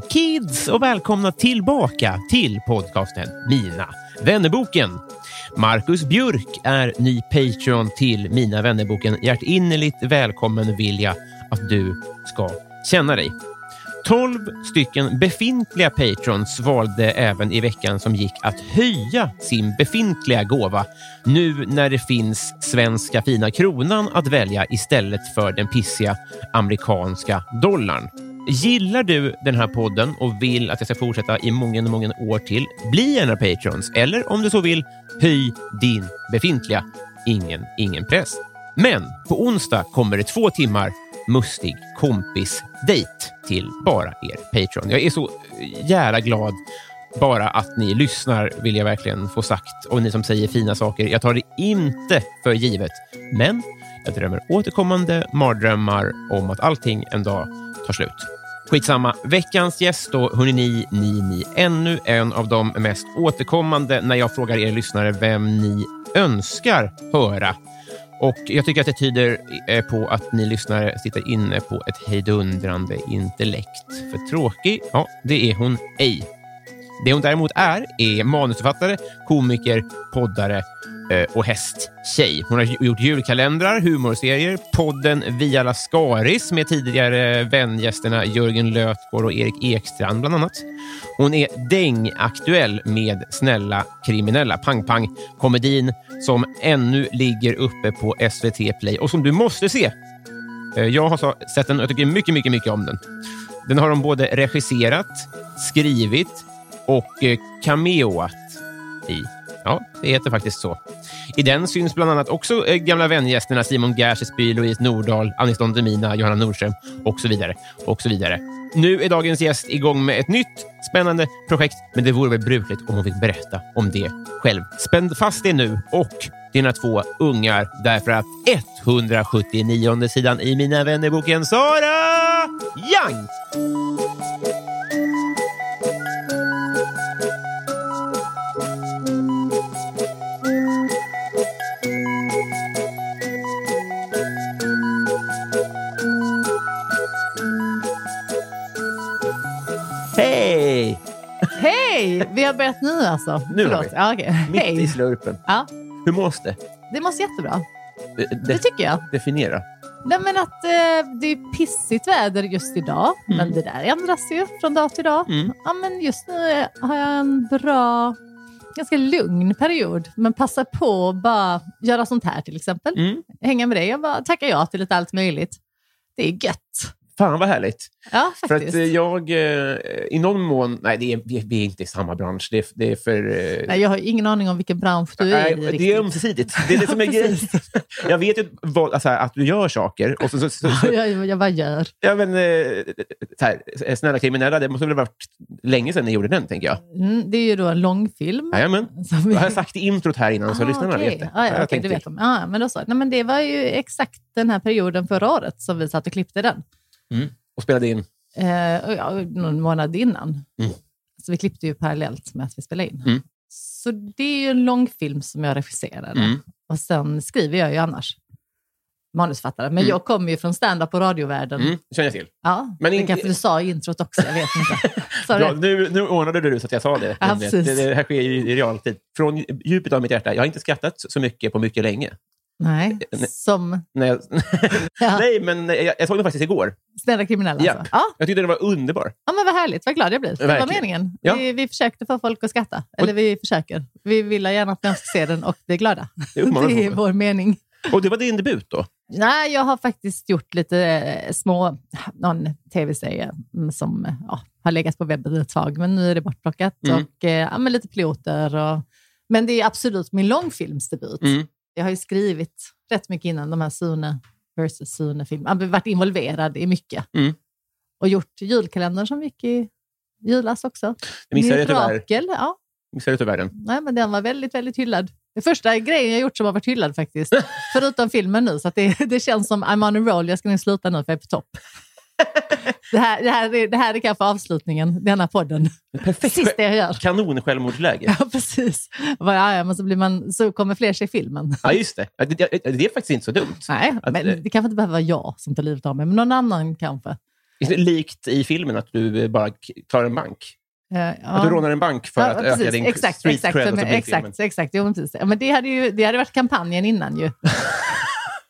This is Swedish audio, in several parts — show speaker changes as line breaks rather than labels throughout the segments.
Kids och välkomna tillbaka till podcasten Mina vännerboken. Marcus Björk är ny Patreon till Mina vännerboken. Hjärtinnerligt välkommen vill jag att du ska känna dig. 12 stycken befintliga patrons valde även i veckan som gick att höja sin befintliga gåva nu när det finns svenska fina kronan att välja istället för den pissiga amerikanska dollarn. Gillar du den här podden och vill att jag ska fortsätta i många, många år till, bli en av Patrons eller om du så vill, höj din befintliga. Ingen, ingen press. Men på onsdag kommer det två timmar mustig kompis-date till bara er Patreon. Jag är så jävla glad bara att ni lyssnar vill jag verkligen få sagt. Och ni som säger fina saker. Jag tar det inte för givet. Men jag drömmer återkommande mardrömmar om att allting en dag tar slut. Skitsamma. Veckans gäst då, hörni ni, ni, ni. Ännu en av de mest återkommande när jag frågar er lyssnare vem ni önskar höra. Och Jag tycker att det tyder eh, på att ni lyssnare sitter inne på ett hejdundrande intellekt. För tråkig, ja, det är hon ej. Det hon däremot är, är manusförfattare, komiker, poddare Eh, och hästtjej. Hon har gjort julkalendrar, humorserier, podden Via Lascaris med tidigare vängästerna Jörgen Lötgård och Erik Ekstrand bland annat. Hon är dängaktuell med Snälla kriminella, Pang Pang, komedin som ännu ligger uppe på SVT Play och som du måste se. Eh, jag har sett den och jag tycker mycket, mycket, mycket om den. Den har de både regisserat, skrivit och eh, cameoat i. Ja, det heter faktiskt så. I den syns bland annat också eh, gamla vängästerna Simon Gärdsby, Louise Nordahl, Anis Don Demina, Johanna Nordström och så vidare. och så vidare. Nu är dagens gäst igång med ett nytt spännande projekt, men det vore väl brukligt om hon fick berätta om det själv. Spänn fast det nu och dina två ungar därför att 179 sidan i Mina vännerboken Sara Young Hej!
Vi har börjat nu alltså.
Nu har
Förlåt.
vi.
Ja, okej.
Mitt i
Hej.
slurpen.
Ja,
Hur mås det?
det måste jättebra.
Eh,
Det
de-
tycker jag.
Definiera.
Nej, men att eh, det är pissigt väder just idag, men det där ändras ju från dag till dag.
Mm.
Ja, men just nu har jag en bra, ganska lugn period, men passa på att bara göra sånt här till exempel.
Mm.
Hänga med dig och bara tacka ja till lite allt möjligt. Det är gött.
Fan vad härligt.
Ja,
För
faktiskt.
att eh, jag eh, i någon mån... Nej, det är, vi, är inte i samma bransch. Det är, det är för... eh,
Nej, jag har ingen aning om vilken bransch du är i.
det är ömsesidigt. Det är det som är grejen. Jag vet ju vad, alltså, att du gör saker. Och så, så, så, så,
jag, jag bara gör.
ja, men, så här, Snälla kriminella, det måste väl ha varit länge sedan ni gjorde den, tänker jag.
Mm, det är ju då en långfilm.
Jajamän.
Vi-
Jag har sagt i introt här innan, så
Ah,
lyssnarna
okej.
vet det.
Ah, ja,
Jag tänkte-
det vet de. Ah, men då så. Nej, men det var ju exakt den här perioden förra året som vi satt och klippte den.
Och spelade in.
Eh, ja, någon månad innan.
Mm.
Så vi klippte ju parallellt med att vi spelade in.
Mm.
Så det är ju en långfilm som jag regisserade.
Mm.
Och sen skriver jag ju annars. manusförfattare. Men jag kommer ju från stand-up och radiovärlden.
Mm, känner jag till.
Ja,
Men
men det kanske du sa i introt också, jag vet inte.
Bra,
det?
nu, nu ordnade du så att jag sa det.
Ja,
det, det här sker ju i realtid. Från djupet av mitt hjärta. Jag har inte skrattat så mycket på mycket länge.
Nej,
Nej.
som
jag,
Ja.
Nej, men jag, jag såg den faktiskt igår.
snälla kriminella
Ja.
alltså. Ja.
Jag tyckte den var underbar.
ja, men vad härligt. Vad glad jag blir. Det var meningen.
Ja.
Vi, vi försökte få folk att skratta. Eller vi försöker. Vi vill gärna att människor ska se den och blir glada.
Det uppmanar
Det är vår mening.
Och det var din debut då?
Nej, jag har faktiskt gjort lite eh, små, någon tv-serie mm, som eh, ja, har legat på webben ett tag, men nu är det bortplockat.
Mm.
Och, eh, ja, lite piloter. Och, men det är absolut min långfilmsdebut.
Mm.
Jag har ju skrivit rätt mycket innan de här Sune versus Sune-filmerna. Jag har varit involverad i mycket.
Mm.
Och gjort julkalendern som gick i julas också.
Det missade jag tyvärr.
Ja.
Missade jag tyvärr den.
Nej, men den var väldigt, väldigt hyllad. Det första grejen jag gjort som har varit hyllad faktiskt. Förutom filmen nu, så det, det känns som I'm on a roll. Jag ska nog sluta nu för jag är på topp. Det här, det, här, är- det här är kanske avslutningen, denna podden.
Perfekt.
Sista jag gör.
Kanon självmordsläge.
Ja, precis. Bara, ja, ja, men så, blir man, så kommer fler se filmen.
Ja, just det. Det, det, det är faktiskt inte så dumt.
Nej,
Att,
men
eh,
det kanske inte behöver vara jag som tar livet av mig, men någon annan kanske.
Likt i filmen att du eh, bara tar en bank.
Eh, ja.
Att du rånar en bank för
Ja,
att
precis.
öka din
exakt,
street
exakt,
cred.
exakt, exakt. Jo, men precis. Ja, men det, hade ju, det hade varit kampanjen innan ju.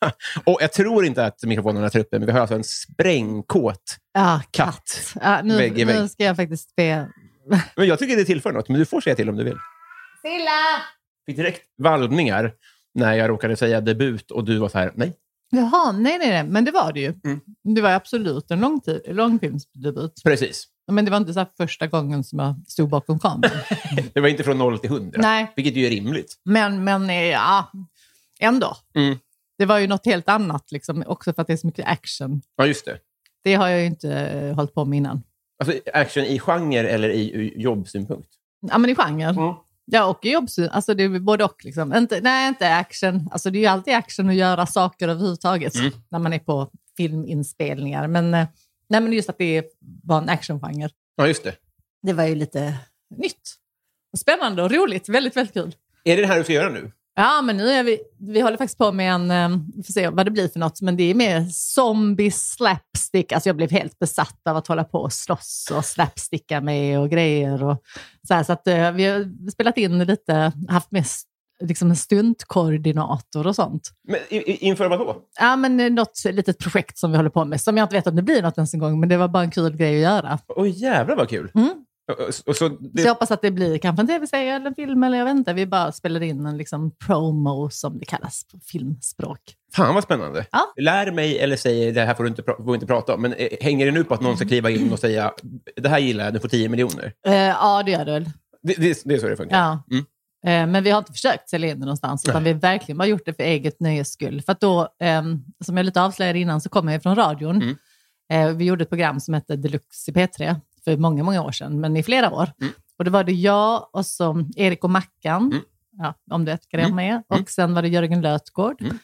Och jag tror inte att mikrofonerna tar upp det, men vi har alltså en sprängkåt
Ja,
katt.
Ja, nu,
Vägg i vägg.
nu ska jag faktiskt be...
Men jag tycker det tillför något, men du får säga till om du vill.
Silla!
fick direkt vallningar när jag råkade säga debut och du var så här, nej.
Jaha, nej, nej, nej, men det var det ju.
Mm.
Det var absolut en långtid, långfilmsdebut.
Precis.
Men det var inte så här första gången som jag stod bakom kameran.
Det var inte från noll till hundra,
nej,
vilket ju är rimligt.
men, men ja, ändå.
Mm.
Det var ju något helt annat, liksom, också för att det är så mycket action.
Ja, just det.
Det har jag ju inte eh, hållit på med innan.
Alltså action i genre eller i, i jobbsynpunkt?
Ja, men i genre.
Mm.
Ja, och i jobbsyn. Alltså det är både och. Liksom. Inte, nej, inte action. Alltså det är ju alltid action att göra saker överhuvudtaget
Mm.
när man är på filminspelningar. Men, eh, nej, men just att det var en actiongenre.
Ja, just det.
Det var ju lite nytt. Spännande och roligt. Väldigt, väldigt kul.
Är det det här du ska göra nu?
Ja, men nu är vi, vi håller faktiskt på med en, eh, vi får se vad det blir för något, men det är mer zombie slapstick. Alltså jag blev helt besatt av att hålla på och slåss och slapsticka med och grejer. Och så här, så att eh, vi har spelat in lite, haft med liksom en stuntkoordinator och sånt.
Men inför vad då?
Ja, men eh, något litet projekt som vi håller på med, som jag inte vet om det blir något ens en gång, men det var bara en kul grej att göra.
Åh jävlar vad kul!
Mm.
Och, så,
Så
det,
jag hoppas att det blir kanske en tv-serie eller en film, eller jag vet inte. Vi bara spelade in en liksom promo, som det kallas på filmspråk.
fan vad spännande.
Ja.
Lär mig eller säger det här får du inte, får vi inte prata om. Men eh, hänger det nu på att någon ska kliva in och säga det här gillar jag, du får 10 miljoner?
Eh, ja, det gör det väl.
Det, det, det är så det funkar?
Ja.
Mm.
Eh, Men vi har inte försökt sälja in det någonstans, utan vi har verkligen bara gjort det för eget nöjes skull. För att då, ehm, som jag lite avslöjade innan, så kommer jag från radion.
Mm.
Eh, Vi gjorde ett program som hette Deluxe i P3 för många, många år sedan, men i flera år.
Mm.
Och då var det jag och så Erik och Mackan,
Mm.
ja, om du vet vilka de
Mm.
med.
Mm.
Och sen var det Jörgen Lötgård.
Mm.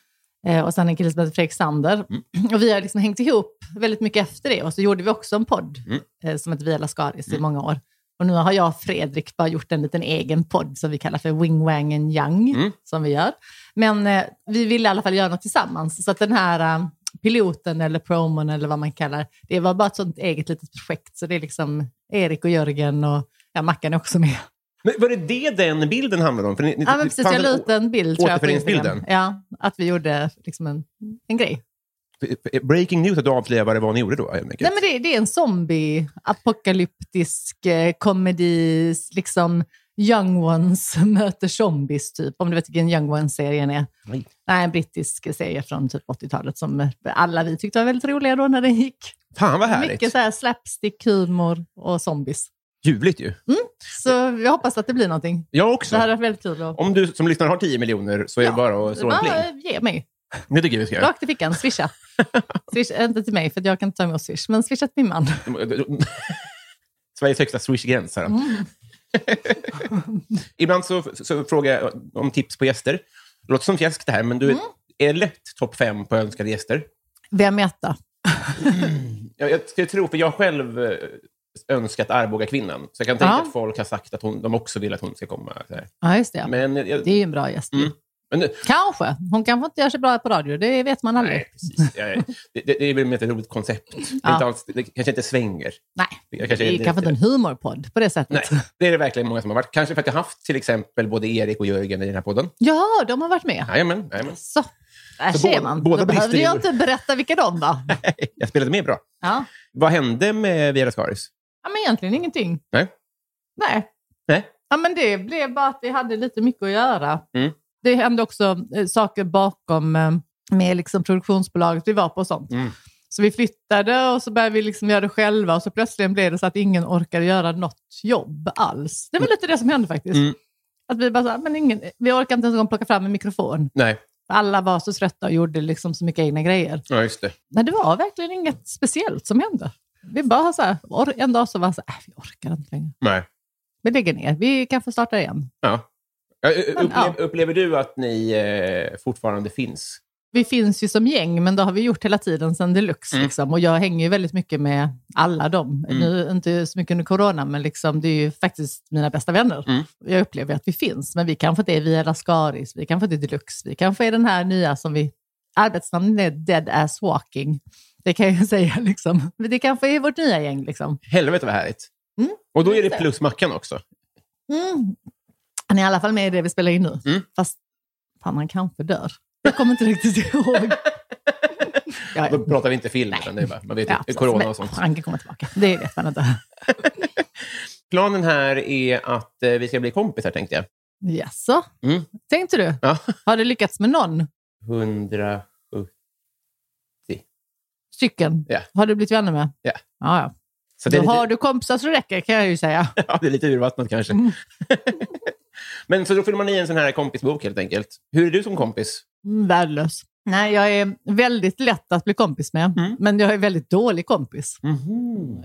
Eh, Och sen en kille som heter Fredrik Sander.
Mm.
Och vi har liksom hängt ihop väldigt mycket efter det. Och så gjorde vi också en podd
Mm.
eh, som heter Via Lascaris i
Mm.
många år. Och nu har jag och Fredrik bara gjort en liten egen podd som vi kallar för Wing Wang and Young,
Mm.
som vi gör. Men eh, vi ville i alla fall göra något tillsammans. Så att den här eh, piloten eller promon eller vad man kallar, det var bara ett sånt eget litet projekt. Så det är liksom Erik och Jörgen och ja, Mackan är också med.
Men var det det den bilden handlade om? För ni,
Ja, men precis. Jag la ut en bild
återföreningsbilden?
Ja, att vi gjorde liksom en, en grej.
Breaking news att du avslöjade vad ni gjorde då?
Nej, men det, det är en zombie, apokalyptisk eh, komedi, liksom Young Ones möter zombies typ, om du vet vilken Young Ones-serien är.
Nej.
Nej, en brittisk serie från typ 80-talet som eh, alla vi tyckte var väldigt roliga då när den gick.
Fan vad härligt.
Mycket så här slapstick, humor och zombies.
Ljuvligt ju.
Så jag hoppas att det blir någonting.
Jag också.
Det hade varit väldigt kul. Att...
Om du som lyssnar har 10 miljoner så är det bara att slå en pling.
Ge mig.
Det tycker jag vi ska göra.
Rakt i fickan, swisha. swisha. Inte till mig, för jag kan inte ta emot swish, men swisha till min man.
Sveriges högsta swishgräns. Här.
Mm.
Ibland så, så frågar jag om tips på gäster. Det låter som fjäsk det här, men du
Mm.
är lätt topp fem på önskade gäster.
Vem äta?
Jag, jag skulle tro, för jag själv eh, önskat Arboga-kvinnan. Så jag kan tänka
Ja.
att folk har sagt att hon, de också vill att hon ska komma.
Ja, just det.
Men jag,
Det är ju en bra gäst.
Mm. Nu-
Kanske. Hon kanske inte gör sig bra på radio. Det vet man aldrig.
nej, precis. Ja, det, det, det är väl ett roligt koncept. Det,
Ja.
inte alls, det kanske inte svänger.
Nej,
Jag kanske
det är kanske inte en humorpodd på det sättet.
Nej, det är det verkligen många som har varit. Kanske för att jag har haft till exempel både Erik och Jörgen i den här podden.
Ja, de har varit med.
Jajamän, jajamän.
Så, där
Så
ser man.
båda
Då behövde jag inte berätta vilka de var.
Jag spelade med bra.
Ja.
Vad hände med Vera Skaris?
ja, men egentligen ingenting.
Nej.
Nej.
Nej.
Ja, men det blev bara att vi hade lite mycket att göra.
Mm.
Det hände också eh, saker bakom eh, med liksom produktionsbolaget vi var på och sånt.
Mm.
Så vi flyttade och så började vi liksom göra det själva och så plötsligt blev det så att ingen orkade göra något jobb alls. Det var lite det som hände faktiskt.
Mm.
Att vi bara så här, men ingen, vi orkade inte ens en plocka fram en mikrofon.
Nej,
Alla var så trötta och gjorde liksom så mycket egna grejer.
ja, just det.
Men det var verkligen inget speciellt som hände. Vi bara så här, en dag så var så här, äh, vi orkar inte längre.
Nej.
Vi lägger ner, vi kan få starta igen.
Ja. Upplev,
ja.
Upplever du att ni eh, fortfarande finns?
Vi finns ju som gäng, men det har vi gjort hela tiden sedan deluxe.
Mm.
Liksom. Och jag hänger ju väldigt mycket med alla dem.
Mm.
Nu, inte så mycket under corona, men liksom, det är ju faktiskt mina bästa vänner.
Mm.
Jag upplever att vi finns, men vi kanske inte är via Lascaris, vi kanske inte är deluxe, vi kanske är den här nya som vi... Arbetsnamnet är Dead Ass Walking. Det kan jag säga. Liksom. Men det kanske är vårt nya gäng. Liksom.
Helvete vad härligt.
Mm.
Och då är det. plus Mackan också.
Mm. Han är i alla fall med i det vi spelar in nu.
Mm.
Fast fan, han kanske dör. Jag kommer inte riktigt ihåg. Ja,
Då pratar vi inte film, utan det är bara, man vet
Ja,
ju, corona och sånt.
Han kan komma tillbaka. Det vet man inte.
Planen här är att eh, vi ska bli kompisar, tänkte jag.
Jaså?
Mm.
Tänkte du?
Ja.
Har du lyckats med någon
170.
stycken?
Ja.
Har du blivit vänner med?
Ja.
ja, ja.
Så det
Då
är,
har
lite,
du kompisar så räcker, kan jag ju säga.
ja, det är lite urvattnat kanske.
Mm.
Men så då fyller man i en sån här kompisbok helt enkelt. Hur är du som kompis?
Mm, Värdelös. Nej, jag är väldigt lätt att bli kompis med,
Mm.
men jag är väldigt dålig kompis.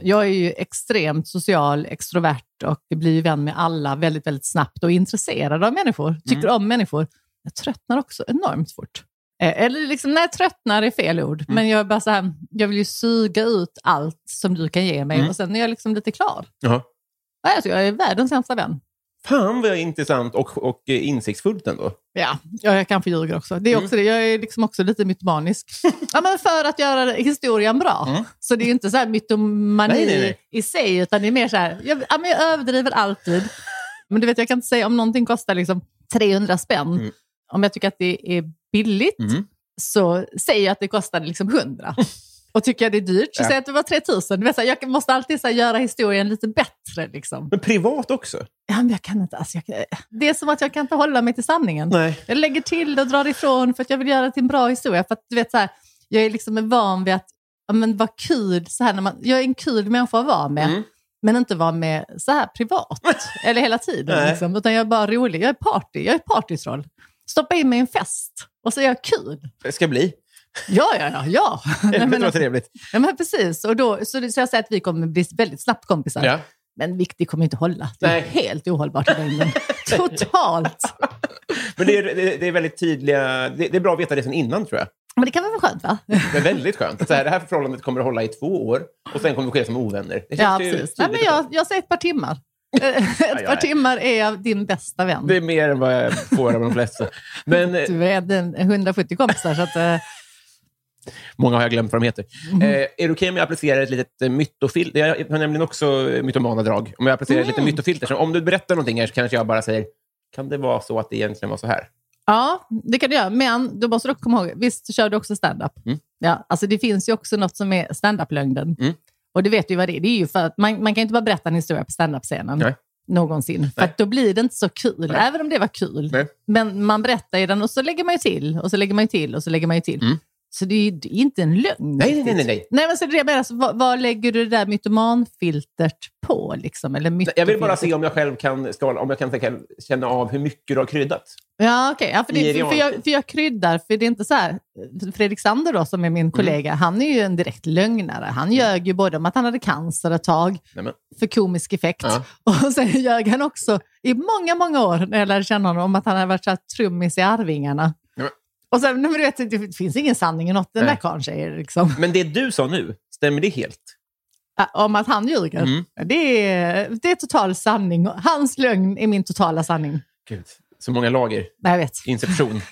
Jag är ju extremt social, extrovert och blir vän med alla väldigt, väldigt snabbt och intresserad av människor. Tycker
Mm.
om människor. Jag tröttnar också enormt fort. Eh, Eller liksom, nej, tröttnar är fel ord,
Mm.
men jag är bara så här, jag vill ju suga ut allt som du kan ge mig
Mm.
och sen är jag liksom lite klar.
Jaha.
Alltså, jag är världens sämsta vän.
Fan vad intressant och, och insiktsfullt ändå.
Ja, ja, jag kanske ljuger också. Det är
Mm.
också det. Jag är liksom också lite mytomanisk. ja, men för att göra historien bra.
Mm.
Så det är inte så här mytomani
Nej, nej, nej.
i sig, utan det är mer så här, jag, ja, men jag överdriver alltid. Men du vet, jag kan inte säga om någonting kostar liksom 300 spänn.
Mm.
Om jag tycker att det är billigt
Mm.
så säger jag att det kostar liksom 100. Och tycker jag det är dyrt så
Ja.
jag att det var 3000. Du vet, så här, jag måste alltid så göra historien lite bättre. Liksom.
Men privat också?
Ja, men jag kan inte, alltså, jag, det är som att jag kan inte hålla mig till sanningen.
Nej.
Jag lägger till och drar ifrån för att jag vill göra det till en bra historia. För att du vet så här, jag är liksom van vid att ja, men vad kul, så här, när man, jag är en kul människa att vara med.
Mm.
Men inte vara med så här privat, eller hela tiden. Liksom, utan jag är bara rolig, jag är party, jag är partytroll. Stoppa in mig i en fest och så är jag kul.
Det ska bli.
Ja, ja, ja. ja. Nej, men,
vad trevligt.
ja men precis. Och då, så, så jag säger att vi kommer bli väldigt snabbt kompisar.
Ja.
Men det kommer inte hålla. Det är
Nej.
helt ohållbart i längden. Totalt.
Men det är, det, det är väldigt tydliga... Det, det är bra att veta det sen innan, tror jag.
Men det kan väl vara skönt va?
Det är väldigt skönt. Så här, det här förhållandet kommer att hålla i två år och sen kommer vi ske som ovänner. Det
Ja, precis. Nej, men jag, jag säger ett par timmar. ett par timmar är jag din bästa vän.
Det är mer än vad jag får av de flesta. Men eh,
Du är den 170 kompisar, så att, eh,
många har jag glömt vad de heter.
Mhm.
Eh, är det okej om jag applicerar ett litet eh, mytofilter? Jag har nämligen också eh, mytomana drag. Om jag applicerar ett
Mm.
litet mytofilter. Så om du berättar någonting här så kanske jag bara säger, kan det vara så att det egentligen var så här?
ja, det kan du göra. Men då måste du också komma ihåg, visst kör du också stand-up?
Mm.
Ja, alltså det finns ju också något som är stand-up-lögnen.
Mm.
Och det vet du ju vad det är. Det är ju för att man, man kan inte bara berätta en historia på stand-up-scenen.
Nej.
Någonsin. För
Nej.
att då blir det inte så kul,
Nej.
även om det var kul. Men man berättar ju den och så lägger man ju till, och så lägger man ju till, och så lägger man ju till.
Mm.
Så det är inte en lögn.
Nej, nej, nej, nej, nej.
Men så det jag menar, så vad, vad lägger du det där mytomanfiltert på? Liksom? Eller
Jag vill bara se om jag själv kan, skala, om jag kan tänka- känna av hur mycket du har kryddat.
Ja, okej. Ja, för, det, för, jag, för jag kryddar, för det är inte så här. Fredrik Sander då, som är
Mm.
min kollega, han är ju en direkt lögnare. Han ljög ju både om att han hade cancer ett tag,
Nej, men,
för komisk effekt.
Ja.
Och sen ljög han också i många, många år, när jag lärde känna honom, om att han hade varit så här trummis i Arvingarna. Och sen, men du vet, det finns ingen sanning i något den
Nej.
där karln säger. Liksom.
men det du sa nu, stämmer det helt?
Om att han ljuger.
Mm.
Det, är, det är total sanning. Hans lögn är min totala sanning.
Gud. Så många lager.
Jag vet.
Inception.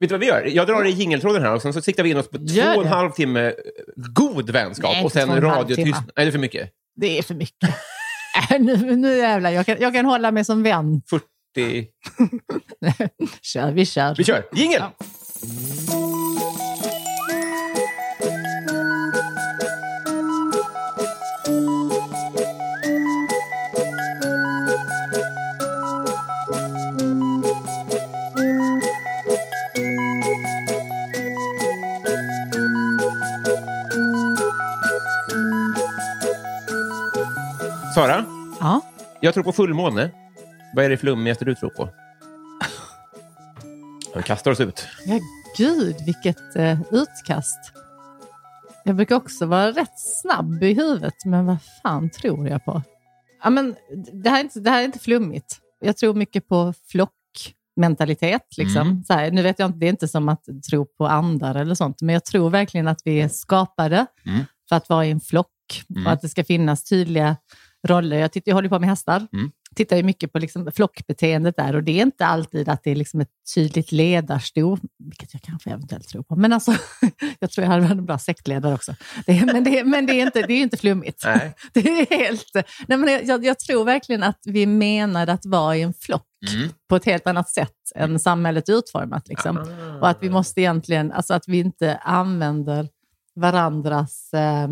Vet du vad vi gör? Jag drar i jingeltråden här och sen så siktar vi in oss på
Gör
två och en halv timme god vänskap
Nej,
och sen radiotyst. Nej, det är för mycket.
Det är för mycket. Äh, nu, nu jävlar, jag kan, jag kan hålla mig som vän.
40...
Kör, vi kör.
Vi kör! Jingel!
Ja.
Sara,
Ja.
jag tror på fullmåne. Vad är det flummigaste du tror på? Vi kastar oss ut.
ja, gud vilket eh, utkast. Jag brukar också vara rätt snabb i huvudet, men vad fan tror jag på? Ja, men, det, här är inte, det här är inte flummigt. Jag tror mycket på flockmentalitet. Liksom. Så här, nu vet jag inte, det är inte som att tro på andar eller sånt, men jag tror verkligen att vi är skapade
Mm.
för att vara i en flock
Mm.
och att det ska finnas tydliga roller. Jag, tittar, jag håller på med hästar.
Mm.
tittar ju mycket på liksom flockbeteendet där och det är inte alltid att det är liksom ett tydligt ledarsto, vilket jag kanske eventuellt tror på. Men alltså, jag tror jag hade varit en bra sektledare också. Det, men det, är- men det är inte, det är inte flummigt.
Nej.
Det är helt... Nej, men jag, jag tror verkligen att vi menar att vara i en flock
Mm.
på ett helt annat sätt än samhället är utformat. Liksom.
Ah.
Och att vi måste egentligen, alltså att vi inte använder varandras eh,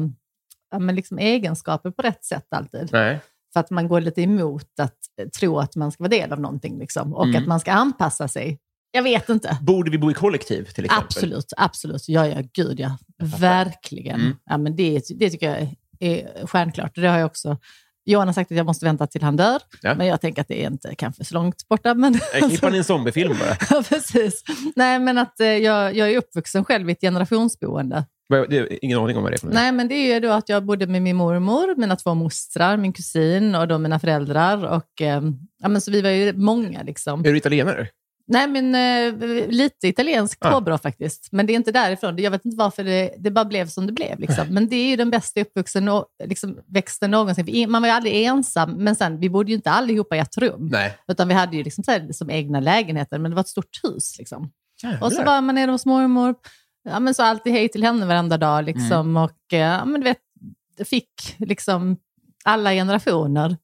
men liksom egenskaper på rätt sätt alltid.
Nej.
För att man går lite emot att eh, tro att man ska vara del av någonting liksom, och
Mm.
att man ska anpassa sig. Jag vet inte.
Borde vi bo i kollektiv till exempel?
Absolut, absolut. Ja, ja, gud ja. Verkligen.
Mm.
Ja, men det, det tycker jag är stjärnklart. Det har jag också. Johan har sagt att jag måste vänta till han dör,
Ja.
men jag tänker att det är inte kanske så långt borta. Men,
klippar in en zombiefilm bara.
ja, precis. Nej, men att eh, jag, jag är uppvuxen själv i ett generationsboende.
Vad- det är ingen aning om vad det är för.
Nej, men det är då att jag bodde med min mormor, mina två mostrar, min kusin och då mina föräldrar. Och, eh, ja, men så vi var ju många. Liksom.
Är du italienare?
Nej, men eh, lite italiensk
Ah.
påbrå faktiskt. Men det är inte därifrån. Jag vet inte varför det, det bara blev som det blev. Liksom. Men det är ju den bästa uppvuxen och, liksom, växten någonsin. Man var ju aldrig ensam, men sen, vi bodde ju inte allihopa i ett rum.
Nej.
Utan vi hade ju liksom, här, som egna lägenheter, men det var ett stort hus. Liksom. Och så var man nere hos mormor. Ja, men så alltid hej till henne varenda dag. Liksom, Och eh, ja, men du vet, fick liksom alla generationer.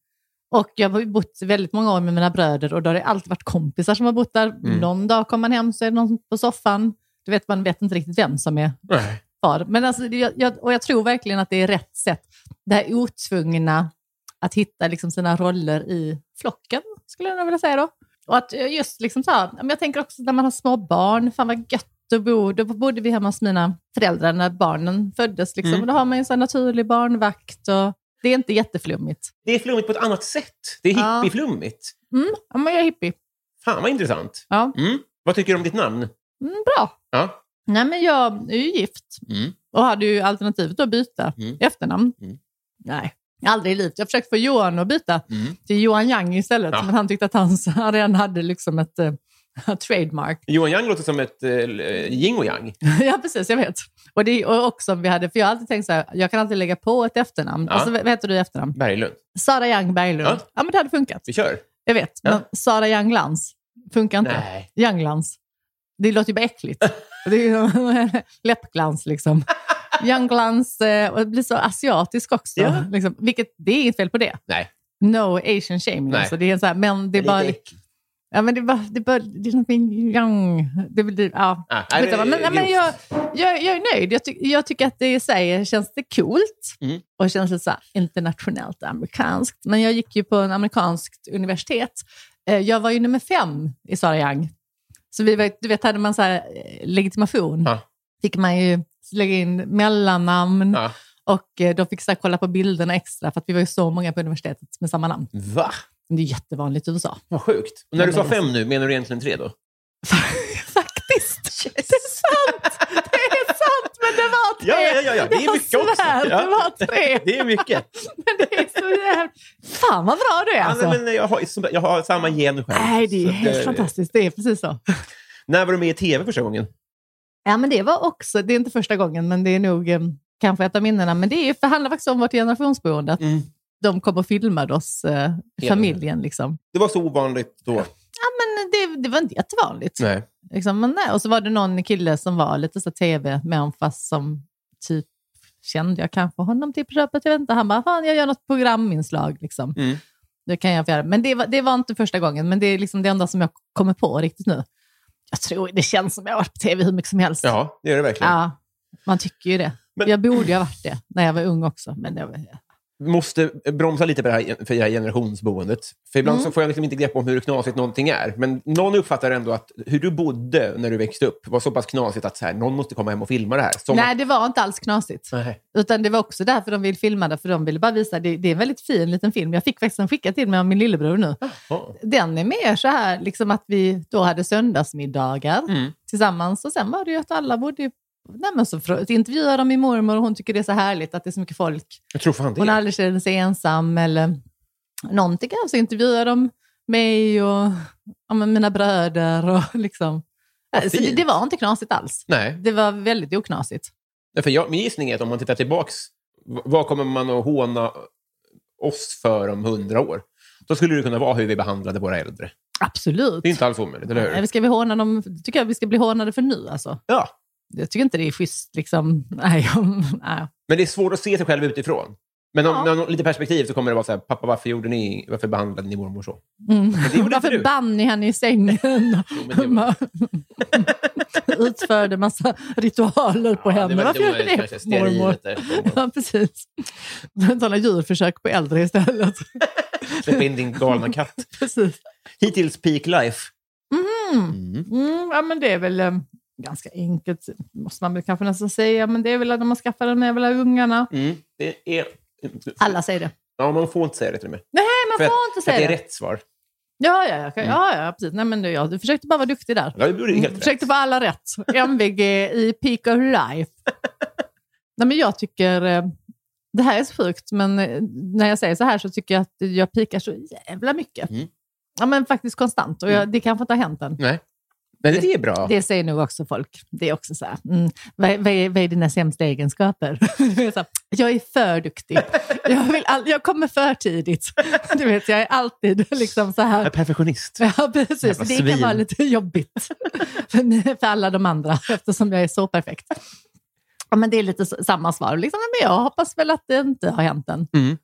Och jag har bott väldigt många år med mina bröder och då har det alltid varit kompisar som har bott där.
Mm.
Någon dag kommer man hem så är det någon på soffan. Du vet, man vet inte riktigt vem som är
Nej.
far. Men alltså, jag, jag, och jag tror verkligen att det är rätt sätt. Det här otvungna att hitta liksom sina roller i flocken, skulle jag vilja säga då. Och att eh, just liksom så här, jag tänker också när man har små barn, fan vad gött att bo. Då bodde vi hemma hos mina föräldrar när barnen föddes. Liksom.
Mm.
Och då har man ju en naturlig barnvakt. Och det är inte jätteflummigt.
Det är flummigt på ett annat sätt. Det är
Ja.
hippie-flummigt.
Mm, ja, men jag är hippie.
Fan vad intressant.
Ja,
Mm. Vad tycker du om ditt namn?
mm, bra.
Ja.
Nej, men jag är ju gift
Mm.
och hade ju alternativet att byta
Mm.
efternamn.
Mm.
Nej, aldrig i livet. Jag försökte få Johan att byta
Mm.
till Johan Yang istället,
Ja.
men han tyckte att han redan hade liksom ett eh, trademark.
Johan Yang låter som ett uh, yin och yang.
ja, precis, jag vet. Och det och också vi hade, för jag har alltid tänkt så här, jag kan alltid lägga på ett efternamn.
Ja.
Alltså, vad heter du i efternamn?
Berglund.
Sara Young Berglund.
Ja.
Ja. men det hade funkat.
Vi kör.
Jag vet,
Ja.
men Sara Young Lantz funkar inte.
Nej.
Youngglans. Det låter ju bara äckligt. Det är ju läppglans liksom. Youngglans eh, och det blir så asiatisk också.
Ja.
Liksom, vilket, det är inget fel på det.
Nej.
No asian shaming.
Nej.
Alltså, det är så här, men det är bara... Ja, men det bara, det bara, det är någonting young. Det blir, ja.
Ah, nej,
men,
det-
men jag, jag, jag är nöjd. Jag, ty, jag tycker att det i sig känns det coolt
Mm.
och känns lite så internationellt amerikanskt. Men jag gick ju på en amerikanskt universitet. Eh, Jag var ju nummer fem i Sara Young. Så vi var, du vet, hade man så eh, legitimation
Ja.
fick man ju lägga in mellannamn
Ja.
och eh, de fick så kolla på bilderna extra för att vi var ju så många på universitetet med samma namn.
Va?
Men det är jättevanligt i USA.
Vad sjukt. Och när du sa
det
fem nu, menar du egentligen tre då?
Faktiskt! Det är sant! Det är sant, men det var tre!
Ja, ja, ja, ja. Det är
jag
mycket också.
svär,
Ja.
det var tre!
Det är mycket.
Men det är så jävla... Fan vad bra du är alltså!
Ja, men jag, har, jag har samma gen själv.
Nej, det är helt
eh,
fantastiskt. Det är precis så.
När var du med i tv första gången?
Ja, men det var också, det är inte första gången, men det är nog kanske ett av minnena. Men det, är, det handlar faktiskt om vårt generationsboende.
Mm.
De kom och filmade oss, eh, familjen. Liksom.
Det var så ovanligt då.
Ja, men det, det var inte jättevanligt.
Nej.
Liksom, men nej. Och så var det någon kille som var lite så tv-människa som typ kände jag kanske honom till på köpet. Jag vet inte. Han bara, fan jag gör något programinslag. Liksom.
Mm.
Det kan jag göra. Men det var, det var inte första gången, men det är liksom det enda som jag kommer på riktigt nu. Jag tror det känns som jag har varit på tv hur mycket som helst.
Ja, det är det verkligen.
Ja, man tycker ju det.
Men-
Jag borde ju ha varit det när jag var ung också. Men det var,
måste bromsa lite på det här, för det här generationsboendet. För ibland
Mm.
så får jag liksom inte grepp om hur knasigt någonting är. Men någon uppfattar ändå att hur du bodde när du växte upp var så pass knasigt att så här, någon måste komma hem och filma det här. Som
Nej,
att,
det var inte alls knasigt.
nej.
Utan det var också därför de ville filma det, för de ville bara visa, det, det är en väldigt fin liten film. Jag fick faktiskt en skickad till mig av min lillebror nu.
Ja.
Den är mer så här, liksom att vi då hade söndagsmiddagar
Mm.
tillsammans. Och sen var det ju att alla bodde Nej, men så intervjuade de min mormor och hon tycker det är så härligt att det är så mycket folk.
Jag tror fan det.
Hon aldrig känner sig ensam eller någonting. Så intervjuade de mig och ja, mina bröder. Och liksom.
Vad
Så det, det var inte knasigt alls.
Nej.
Det var väldigt oknasigt.
Nej, För jag, min gissning är att om man tittar tillbaks, v- vad kommer man att håna oss för om hundra år? Då skulle det kunna vara hur vi behandlade våra äldre.
Absolut.
Det är inte alls omöjligt, eller hur?
Nej, ska vi håna dem, tycker jag vi ska bli hånade för nu. Alltså.
Ja.
Jag tycker inte det är schysst. Liksom. Nej, nej.
Men det är svårt att se sig själv utifrån. Men om,
Ja.
lite perspektiv så kommer det vara så här, pappa varför gjorde ni, varför behandlade ni mormor så?
Mm. Varför band ni henne i sängen?
var-
Utförde massa ritualer på henne. Varför gjorde ni det, mormor? Ja, precis. Sådana djurförsök på äldre istället.
Släpp in din galna katt.
precis.
Hittills peak life.
Mm. Mm, ja, men det är väl eh, ganska enkelt, måste man väl kanske nästan säga. Men det är väl när man skaffar de väl ungarna.
Mm. Det är...
Alla säger det.
Ja, man får inte säga det till och med.
Nej, man
För
får
att-
inte säga
det
det.
är rätt svar.
Ja, ja, ja, ja, ja precis. Nej, men du, ja, du försökte bara vara duktig där.
Ja, helt
Mm, försökte
rätt.
få alla rätt. MVG i peak of life. Nej, men jag tycker, eh, det här är så sjukt, men eh, när jag säger så här så tycker jag att jag pikar så jävla mycket.
Mm.
Ja, men faktiskt konstant. Och jag, det kanske inte har hänt än.
Nej. Men det är bra.
Det säger nog också folk. Det är också så här, mm, vad, vad, är, vad är dina sämsta egenskaper? Jag är för duktig. Jag, vill all, jag kommer för tidigt. Du vet, jag är alltid liksom så här.
perfektionist.
Ja, precis. Det kan vara lite jobbigt för, för alla de andra eftersom jag är så perfekt. Ja, men det är lite samma svar. Liksom, men jag hoppas väl att det inte har hänt än.
Mm.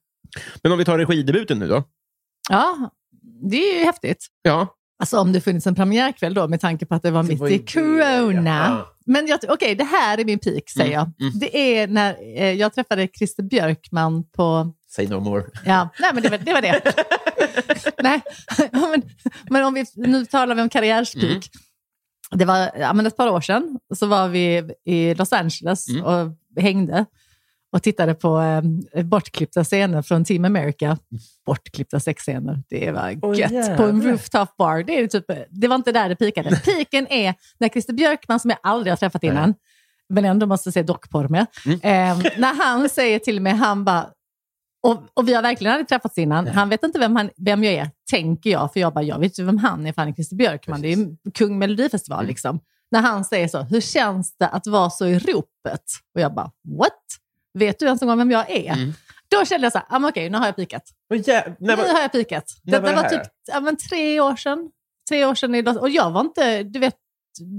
Men om vi tar regidebuten nu då?
Ja, det är ju häftigt.
Ja.
Alltså om det funnits en premiärkväll då med tanke på att det var mitt
var
i
det,
corona.
ja.
Men okej, det här är min peak säger jag.
mm.
Det är när eh, jag träffade Christer Björkman på...
Say no more.
Ja, nej men det var det. Var det. nej, men, men om vi, nu talar vi om karriärspeak.
Mm.
Det var ja, men ett par år sedan, så var vi i Los Angeles
Mm.
och hängde och tittade på eh, bortklippta scener från Team America. Bortklippta sexscener, det var gött.
jävlar.
på en rooftop bar. Det, är typ, det var inte där det pikade. Piken är när Christer Björkman, som jag aldrig har träffat innan, men ändå måste se dockporr med,
Mm.
eh, när han säger till mig, han bara, och, och vi har verkligen aldrig träffats innan. Han vet inte vem, han, vem jag är, tänker jag. För jag bara, jag vet ju vem han är, för han är Christer Björkman. Det är ju kung Melodifestival
Mm.
liksom. När han säger så, hur känns det att vara så i ropet? Och jag bara, what? Vet du ens en gång vem jag är?
Mm.
Då kände jag så här, ah, okej, nu har jag pikat.
Jä- när
Nu har jag pikat.
när
Det,
var
det var typ ja, men tre år sedan. Tre år sedan Och jag var inte, du vet,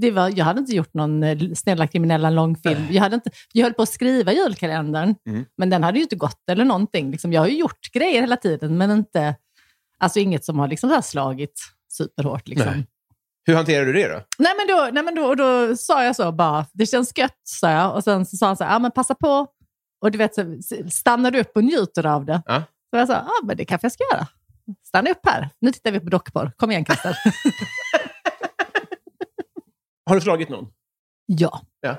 det var, jag hade inte gjort någon eh, Snälla kriminella långfilm. Jag, hade inte, jag höll på att skriva julkalendern,
Mm.
men den hade ju inte gått eller någonting. Liksom, jag har ju gjort grejer hela tiden, men inte, alltså inget som har liksom slagit superhårt. Liksom.
Nej. Hur hanterar du det då?
Nej men, då, nej men då, då sa jag så bara, det känns gött, sa jag. Och sen så sa han så här, ja men passa på. Och du vet, så stannar du upp och njuter av det.
Ja.
Så jag sa, ja men det kanske jag ska göra. Stanna upp här. Nu tittar vi på dockporr. Kom igen Christer.
Har du slagit någon?
ja.
Ja.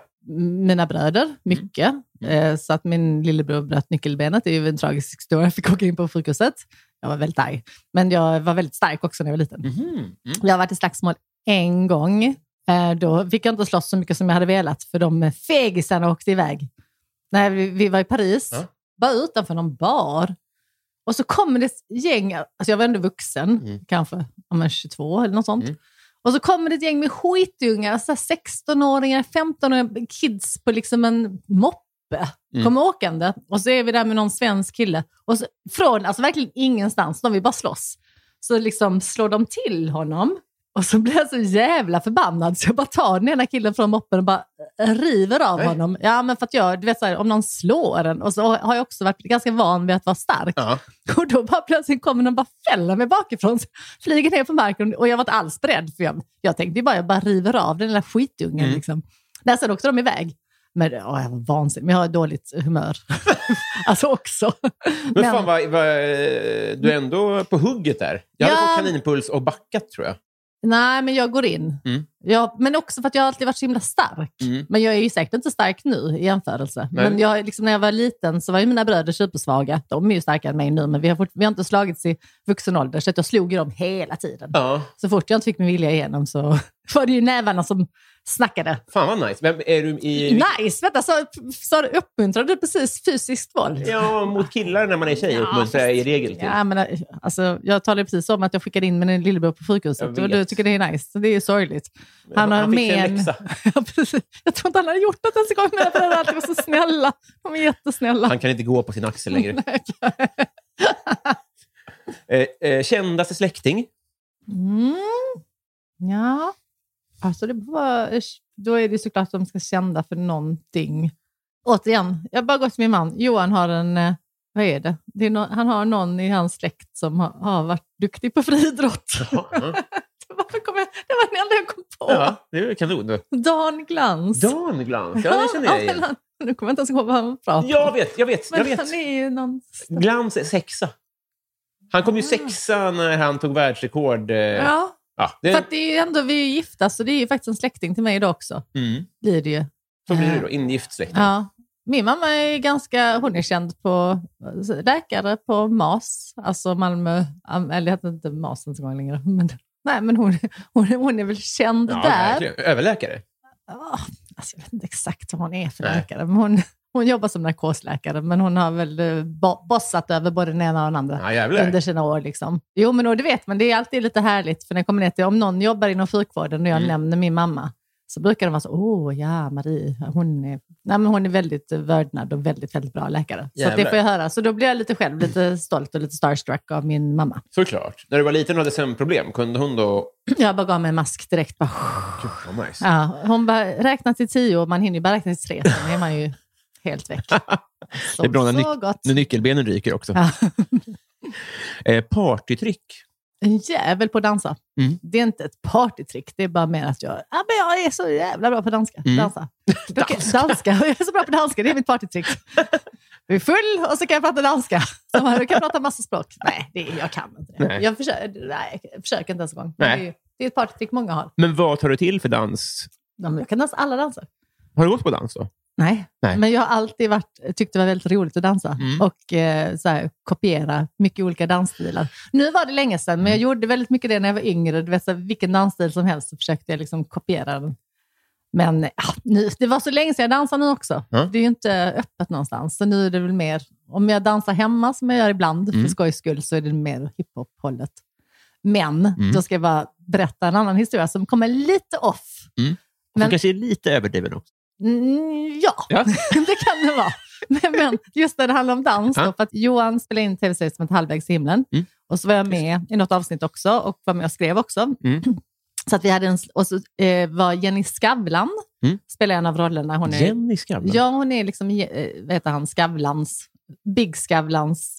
Mina bröder, mycket. Eh, så att min lillebror bröt nyckelbenet. Det är ju en tragisk historia. Jag fick åka in på sjukhuset. Jag var väldigt arg. Men jag var väldigt stark också när jag var liten.
Mm.
Jag har varit i slagsmål en gång. Eh, Då fick jag inte slåss så mycket som jag hade velat, för de fegisarna åkte iväg. När vi, vi var i Paris,
Ja.
bara utanför någon bar. Och så kommer det ett gäng, alltså jag var ändå vuxen,
Mm.
kanske ja, men 22 eller något sånt.
Mm.
Och så kommer det ett gäng med skitungar, så här 16-åringar, 15-åriga kids på liksom en moppe.
Mm.
Kommer åkande och så är vi där med någon svensk kille. Och så, från alltså verkligen ingenstans, de vill bara slåss. Så liksom slår de till honom Och så blir jag så jävla förbannad så jag bara tar den ena killen från moppen och bara river av
Nej.
honom. Ja, men för att jag, du vet så här, om någon slår en och så har jag också varit ganska van vid att vara stark.
Ja.
Och då bara plötsligt kommer den bara fäller mig bakifrån, flyger ner på marken och jag var inte alls beredd för jag, jag tänkte bara jag bara river av den lilla skitungen.
Mm.
Liksom. Där sen åkte de iväg. Men åh, jag var vansinnig, men jag har dåligt humör. alltså också.
Men, fan vad, vad, du är ändå på hugget där. Jag hade
Ja.
fått kaninpuls och backat tror jag.
Nej, men jag går in.
Mm.
Jag, men också för att jag alltid varit så himla stark.
Mm.
Men jag är ju säkert inte stark nu i jämförelse.
Nej.
Men jag, liksom, när jag var liten så var ju mina bröder supersvaga. De är ju starkare än mig nu, men vi har, fort, vi har inte slagits i vuxen ålder, så att jag slog ju dem hela tiden.
Ja.
Så fort jag inte fick min vilja igenom så var det ju nävarna som snackade.
Fan vad nice. Vem är du i...
Nice! Vänta, så, så uppmuntrade du precis fysiskt våld?
Ja, mot killar när man är tjej
Ja,
uppmuntrar jag i regel till.
Ja, men, alltså, jag talade precis om att jag skickade in min lillebror på sjukhuset och du tycker det är nice. Så det är ju sorgligt. Han har
Han fick sig en läxa.
Jag tror inte han har gjort något ens en gång. Mina föräldrar alltid var så snälla. De är jättesnälla.
Han kan inte gå på sin axel längre. eh, eh, kändaste släkting?
Mm. Ja, alltså det var, då är det såklart att de ska kända för någonting. Återigen, jag bara gått till min man. Johan har en, eh, vad är det? det är nå- han har någon i hans släkt som har, har varit duktig på friidrott.
Ja, ja.
Varför kom jag, det var den enda jag kom på.
ja, det är kanon.
Dan Glans.
Dan Glans, ja det känner jag igen.
nu kommer jag inte ens ihåg vad han pratar om.
Jag vet, jag vet.
Men
Jag vet.
han är ju någon...
Glans är sexa. Han kom ju
Ah.
sexa när han tog världsrekord. eh,
Ja,
Ja, det,
för att det är ju ändå, vi är ju gifta, så det är ju faktiskt en släkting till mig idag också.
mm,
Blir det ju.
så blir det då. Ingift släkting.
Ja. Min mamma är ganska, hon är känd på läkare på MAS, alltså Malmö, eller det heter inte MAS ens en gång längre. Men, nej, men hon, hon, hon är väl känd
Ja,
där.
verkligen. Överläkare.
Ah, alltså, jag vet inte exakt vad hon är för
Nej.
läkare, men hon, hon jobbar som narkosläkare, men hon har väl eh, bo, bossat över både den ena och den andra
Ja, jävlar.
under sina år. Liksom. Jo, men det vet man, det är alltid lite härligt, för när kommer ner till, om någon jobbar inom sjukvården och jag
Mm.
nämner min mamma, så brukar de vara så, åh ja, Marie, hon är, nej, men hon är väldigt vördnad och väldigt, väldigt bra läkare. Så att det
Jävlar.
får jag höra. Så då blir jag lite själv lite stolt och lite starstruck av min mamma.
Såklart. När du var liten och hade sömnproblem, kunde hon då...
Jag bara gav mig en mask direkt. Bara,
Gud, vad nice.
ja, hon bara räknar till tio och man hinner ju bara räkna till tre, sen är man ju helt väck.
Det är bra när,
gott.
när nyckelbenen ryker också. Eh, partytrick.
En jävel på att dansa.
Mm.
Det är inte ett partytrick, det är bara mer att jag, ja, men jag är så jävla bra på danska.
Mm.
dansa. danska. danska. Jag är så bra på danska, det är mitt partytrick. Jag är full och så kan jag prata danska. Så man, då kan jag prata massa språk. Nej, det, jag kan inte det.
Nej.
Jag försöker, nej, jag försöker inte ens en gång. Det, är, det är ett partytrick många har.
Men vad tar du till för dans?
Ja, Jag kan dansa alla danser.
Har du gått på dans då?
Nej.
Nej.
men jag har alltid varit, tyckt det var väldigt roligt att dansa
Mm.
och eh, så här, kopiera mycket olika dansstilar. Nu var det länge sedan, men
Mm.
jag gjorde väldigt mycket det när jag var yngre. Du vet, så här, vilken dansstil som helst så försökte jag liksom kopiera den. Men ja, nu, det var så länge sedan jag dansade nu också.
Ja.
Det är ju inte öppet någonstans. Så nu är det väl mer, om jag dansar hemma som jag gör ibland
Mm.
för skojs skull, så är det mer hiphop-hållet. Men
Mm.
då ska jag bara berätta en annan historia som kommer lite off.
Mm.
Men-
Som kanske är lite överdriven också.
Mm, ja,
Ja.
det kan det vara. Men, men just när det handlar om dans, då, för att Johan spelade in tv-serien som ett halvvägs i himlen.
Mm.
Och så var jag med i något avsnitt också och var med och skrev också.
Mm.
Så att vi hade en, och så eh, var Jenny Skavlan,
Mm.
spelade en av rollerna. Hon är,
Jenny Skavlan.
Ja, hon är liksom, eh, vad heter han, Skavlans, Big Skavlans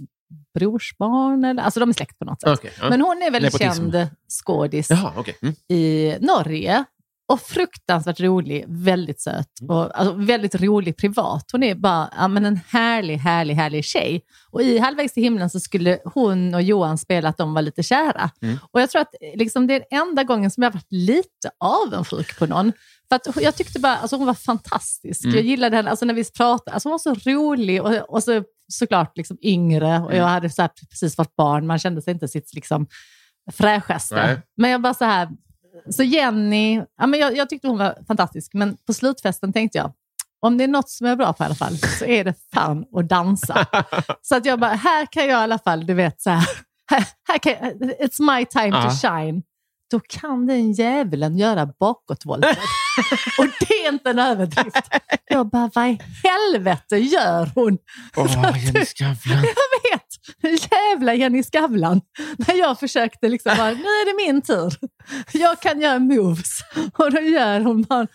brorsbarn. Eller, alltså de är släkt på något sätt.
Okej, ja.
Men hon är väldigt
Nepotism.
känd skådis
Jaha, okej. Mm.
i Norge. Och fruktansvärt rolig, väldigt söt och alltså, väldigt rolig privat. Hon är bara ja, men en härlig, härlig, härlig tjej. Och i Halvvägs till himlen så skulle hon och Johan spela att de var lite kära.
Mm.
Och jag tror att liksom, det är den enda gången som jag varit lite avundsjuk på någon. För att jag tyckte bara, alltså hon var fantastisk.
Mm.
Jag gillade henne, alltså när vi pratade, alltså hon var så rolig och, och så såklart liksom yngre och jag
Mm.
hade här precis varit barn, man kände sig inte sitt liksom fräschaste.
Nej.
Men jag bara så här, så Jenny, ja, men jag, jag tyckte hon var fantastisk, men på slutfesten tänkte jag, om det är något som jag är bra på i alla fall, så är det fan att dansa. så att jag bara, här kan jag i alla fall, du vet, så här, här, här kan jag, it's my time
Ja.
to shine. Då kan den djävulen göra bakåtvolter. Och det är inte en överdrift. Jag bara, vad i helvete gör hon?
Åh, Jenny Skavlan.
Jag vet. jävla Jenny Skavlan. När jag försökte liksom bara, nu är det min tur. Jag kan göra moves. Och då gör hon bara,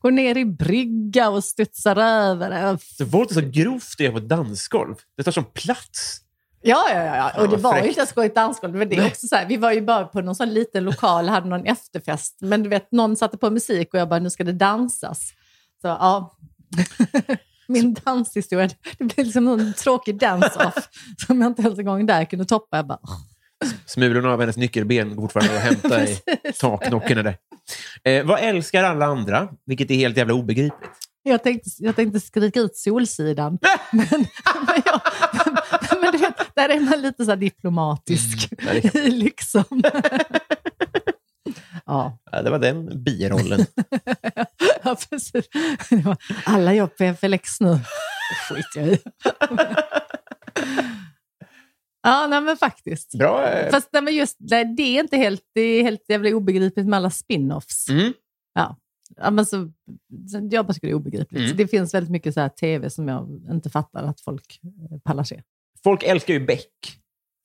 går ner i brygga och studsar över.
Så våld är så grovt att göra på ett dansgolv. Det tar som plats.
Ja, ja, ja. och det var ju inte ens på ett dansgolv. Men det är också så här, vi var ju bara på någon sån liten lokal hade någon efterfest. Men du vet, någon satte på musik och jag bara, nu ska det dansas. Så ja, min danshistoria, det blev liksom en tråkig dance-off som jag inte ens en gång där kunde toppa. Jag bara,
Smulorna av hennes nyckelben går fortfarande att hämta i taknockorna där. Eh, vad älskar alla andra? Vilket är helt jävla obegripligt.
jag, tänkte, jag tänkte skrika ut Solsidan. men, men, jag, men du vet, där är man lite så diplomatisk.
Mm,
liksom. Ja.
Det var den birollen.
ja, precis. Alla jobb på FLX nu. skiter jag i. ja, nej, men faktiskt.
Bra. eh,
Fast nej, men just det, det är inte helt, det är helt jävla obegripligt med alla spin-offs.
Mm.
Ja. Ja, men så, så jag bara tycker det är obegripligt.
Mm.
Det finns väldigt mycket så här tv som jag inte fattar att folk eh, pallar se.
Folk älskar ju Beck,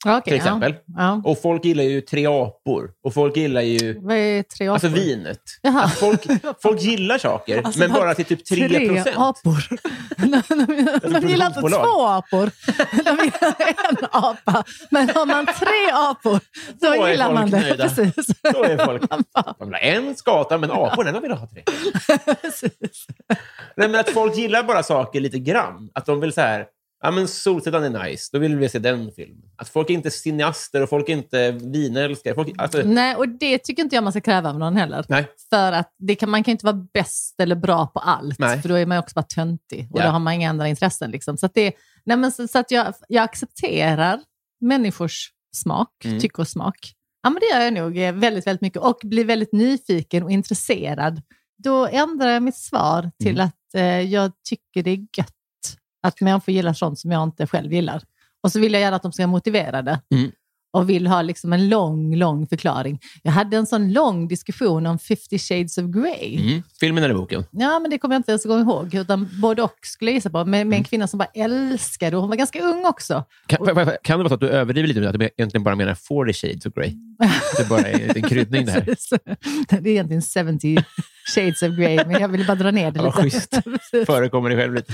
Okej,
till exempel.
Ja. Ja.
Och folk gillar ju Tre apor. Och folk gillar ju
Vad är tre apor?
alltså vinet. Alltså, folk, folk gillar saker,
Alltså,
men bara till typ 3
Tre
procent.
apor. de gillar inte två apor. De gillar en apa. Men har man tre apor, då,
Då
gillar man det.
nöjda.
Precis.
Då är folk... De vill ha en skata, men aporna de vill ha tre.
Precis.
Nej, men att folk gillar bara saker lite grann. Att de vill så här... Ja, men Solsidan är nice. Då vill vi se den filmen. Att folk är inte cineaster och folk är inte vinälskare. Folk, alltså,
Nej, och det tycker inte jag man ska kräva av någon heller.
nej.
För att det kan, man kan inte vara bäst eller bra på allt,
Nej.
för då är man också bara töntig och
Ja.
då har man inga andra intressen. Liksom. Så, att det, nej men så, så att jag, jag accepterar människors smak,
Mm.
tycke och smak. Ja, men det gör jag nog eh, väldigt, väldigt mycket och blir väldigt nyfiken och intresserad. Då ändrar jag mitt svar till
Mm.
att eh, jag tycker det är gött att människor gillar sånt som jag inte själv gillar. Och så vill jag gärna att de ska motivera det
Mm.
och vill ha liksom en lång, lång förklaring. Jag hade en sån lång diskussion om 50 shades of Grey.
Mm. Filmen eller boken?
Ja, men det kommer jag inte ens ihåg, utan både och skulle jag gissa på. Med, med en
Mm.
kvinna som bara älskade och hon var ganska ung också.
Kan, kan det vara så att du överdriver lite? Att du egentligen bara menar 40 shades of Grey? Det bara är en kryddning.
Precis. det är egentligen 70 shades of Grey, men jag ville bara dra ner det
Ja,
lite.
schysst.
Precis.
Förekommer dig själv lite.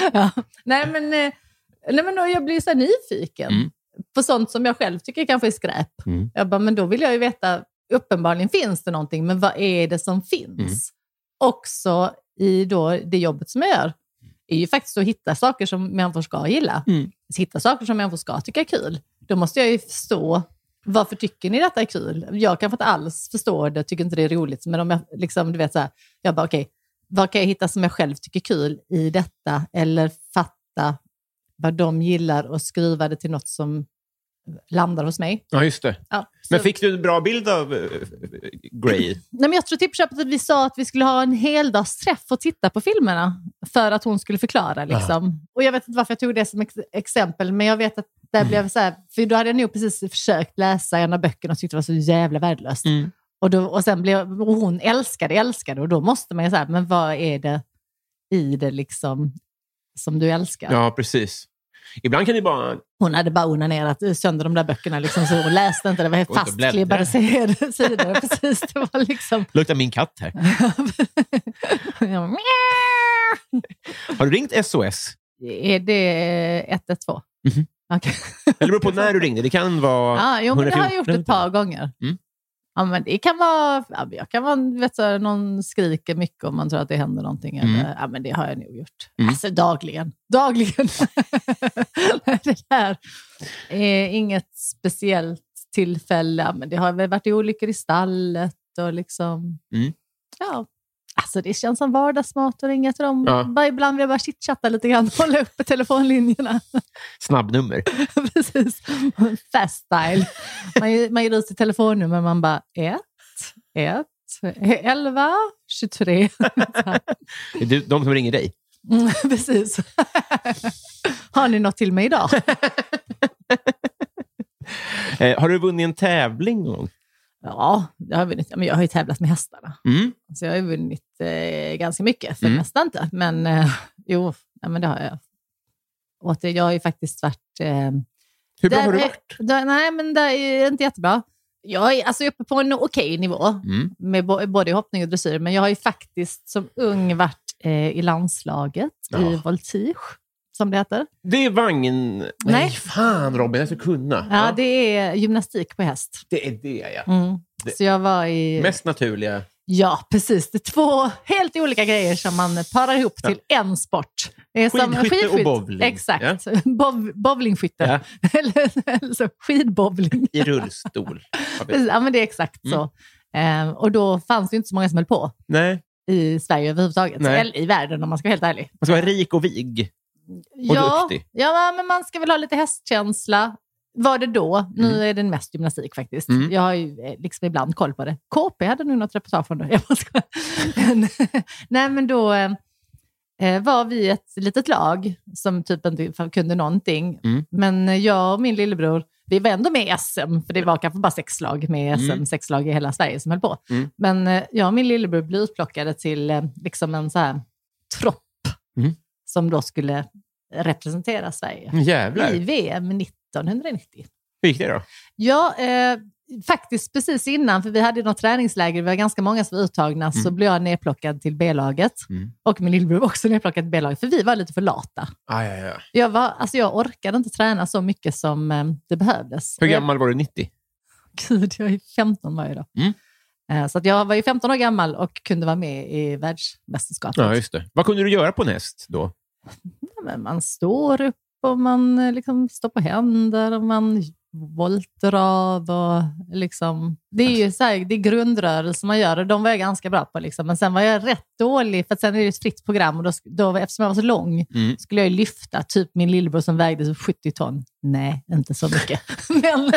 Ja. Nej, men, eh, nej, men då, jag blir så nyfiken
Mm.
på sånt som jag själv tycker kanske är skräp.
Mm.
Jag bara, men då vill jag ju veta, uppenbarligen finns det någonting, men vad är det som finns?
Mm.
Också i då det jobbet som jag gör, är ju faktiskt att hitta saker som människor ska gilla.
Mm.
Hitta saker som människor ska tycka är kul. Då måste jag ju förstå, varför tycker ni detta är kul? Jag kanske inte alls förstår det, tycker inte det är roligt, men om jag liksom, du vet så här, jag bara okej, vad kan jag hitta som jag själv tycker är kul i detta? Eller fatta vad de gillar och skruva det till något som landar hos mig.
Ja, just det.
Ja,
Men fick du en bra bild av uh, Grey?
Nej, men jag tror till köpet att vi sa att vi skulle ha en heldagsträff och titta på filmerna för att hon skulle förklara. Liksom. Och Jag vet inte varför jag tog det som ex exempel, men jag vet att det blev så här, för då hade jag nog precis försökt läsa en av böckerna och tyckte det var så jävla värdelöst.
Mm.
Och, då, och sen blev och hon älskade, älskade och då måste man ju säga, men vad är det i det liksom som du älskar?
Ja, precis. Ibland kan det bara...
Hon hade bara onanerat sönder de där böckerna, liksom, så hon läste inte. Det var helt fastklibbade sidor. Precis, det var liksom...
Luktar min katt här. Har du ringt SOS?
Är det 112?
Mhm.
Okej.
Eller beror på när du ringde. Det kan vara...
Ja, jo, men det har jag
114.
gjort ett par gånger.
Mm.
Ja, men det kan vara, ja, jag kan vara vet, här, någon skriker mycket om man tror att det händer någonting.
Mm.
Eller, ja, men det har jag nog gjort.
Mm.
Alltså dagligen. Dagligen. det här är inget speciellt tillfälle. Men det har väl varit olyckor i stallet och liksom...
Mm.
Ja. Alltså det känns som vardagsmat att ringa till dem.
Ja.
Bara ibland vill jag bara chitchatta lite grann, hålla uppe telefonlinjerna.
Snabbnummer.
Precis. Fast style. Man, ger- man ger ut sitt telefonnummer man bara 1, 1, 11, 23.
Det är du- de som ringer dig.
Mm, Precis. Har ni något till mig idag?
Eh, har du vunnit en tävling någon gång?
Ja, jag har, vunnit. Men jag har ju tävlat med hästarna.
Mm.
Så jag har ju vunnit eh, ganska mycket, för
Mm.
mesta inte. Men eh, jo, ja, men det har jag. Det, jag har ju faktiskt varit... Eh,
Hur bra
där
har du varit?
Där, nej, men det är inte jättebra. Jag är alltså uppe på en okej nivå.
Mm.
med bo- både hoppning och dressyr. Men jag har ju faktiskt som ung varit eh, i landslaget
Ja.
i voltige, som det heter.
Det är vagn... Nej,
Nej.
fan Robin, jag ska kunna.
Ja, det är gymnastik på häst.
det är det, ja.
Mm.
Det-
Så jag var i...
Mest naturliga.
Ja, precis. Det är två helt olika grejer som man parar ihop till en sport. Det är som
Skidskytte och bowling.
Exakt. Bov, bowlingskytte.
Ja.
eller, eller så, skidbowling.
I rullstol. Ja,
Ja, men det är exakt
Mm.
så. Ehm, och då fanns det inte så många som höll på
Nej,
i Sverige överhuvudtaget.
Nej.
Eller i världen om man ska vara helt ärlig.
man ska vara rik och vig. Och
ja,
duktig.
Ja, men man ska väl ha lite hästkänsla. Var det då? Nu är det mest gymnastik faktiskt.
Mm.
Jag har ju eh, liksom ibland koll på det. KP hade nog något reportage från det. Nej, men då eh, eh, var vi ett litet lag som typ inte kunde någonting.
Mm.
Men jag och min lillebror, vi var ändå med i SM, för det var kanske bara sex lag med SM,
Mm.
sex lag i hela Sverige som höll på.
Mm.
Men jag och min lillebror blev utplockade till liksom en så här tropp
Mm.
Som då skulle representera Sverige
Jävlar.
i VM 1990.
Hur gick det då?
Ja, eh, faktiskt precis innan, för vi hade något träningsläger, vi var ganska många som var uttagna, så blev jag nedplockad till B-laget.
Mm.
Och min lillebror var också nedplockad till B-laget, för vi var lite för lata.
Ah, ja, ja.
Jag, var, alltså jag orkade inte träna så mycket som eh, det behövdes.
Hur
jag-
gammal var du? 90?
Gud, jag är 15 varje dag.
Mm.
Eh, Så att jag var ju 15 år gammal och kunde vara med i världsmästerskapet.
Ja, just det. Vad kunde du göra på en häst då?
Man står upp och man eh, liksom står på händer och man volter av. Och liksom, det är ju så här, det är grundrörelser man gör och de var jag ganska bra på. Liksom. Men sen var jag rätt dålig, för att sen är det ett fritt program och då, då, eftersom jag var så lång
Mm.
skulle jag lyfta typ min lillebror som vägde så 70 ton. Nej, inte så mycket. men,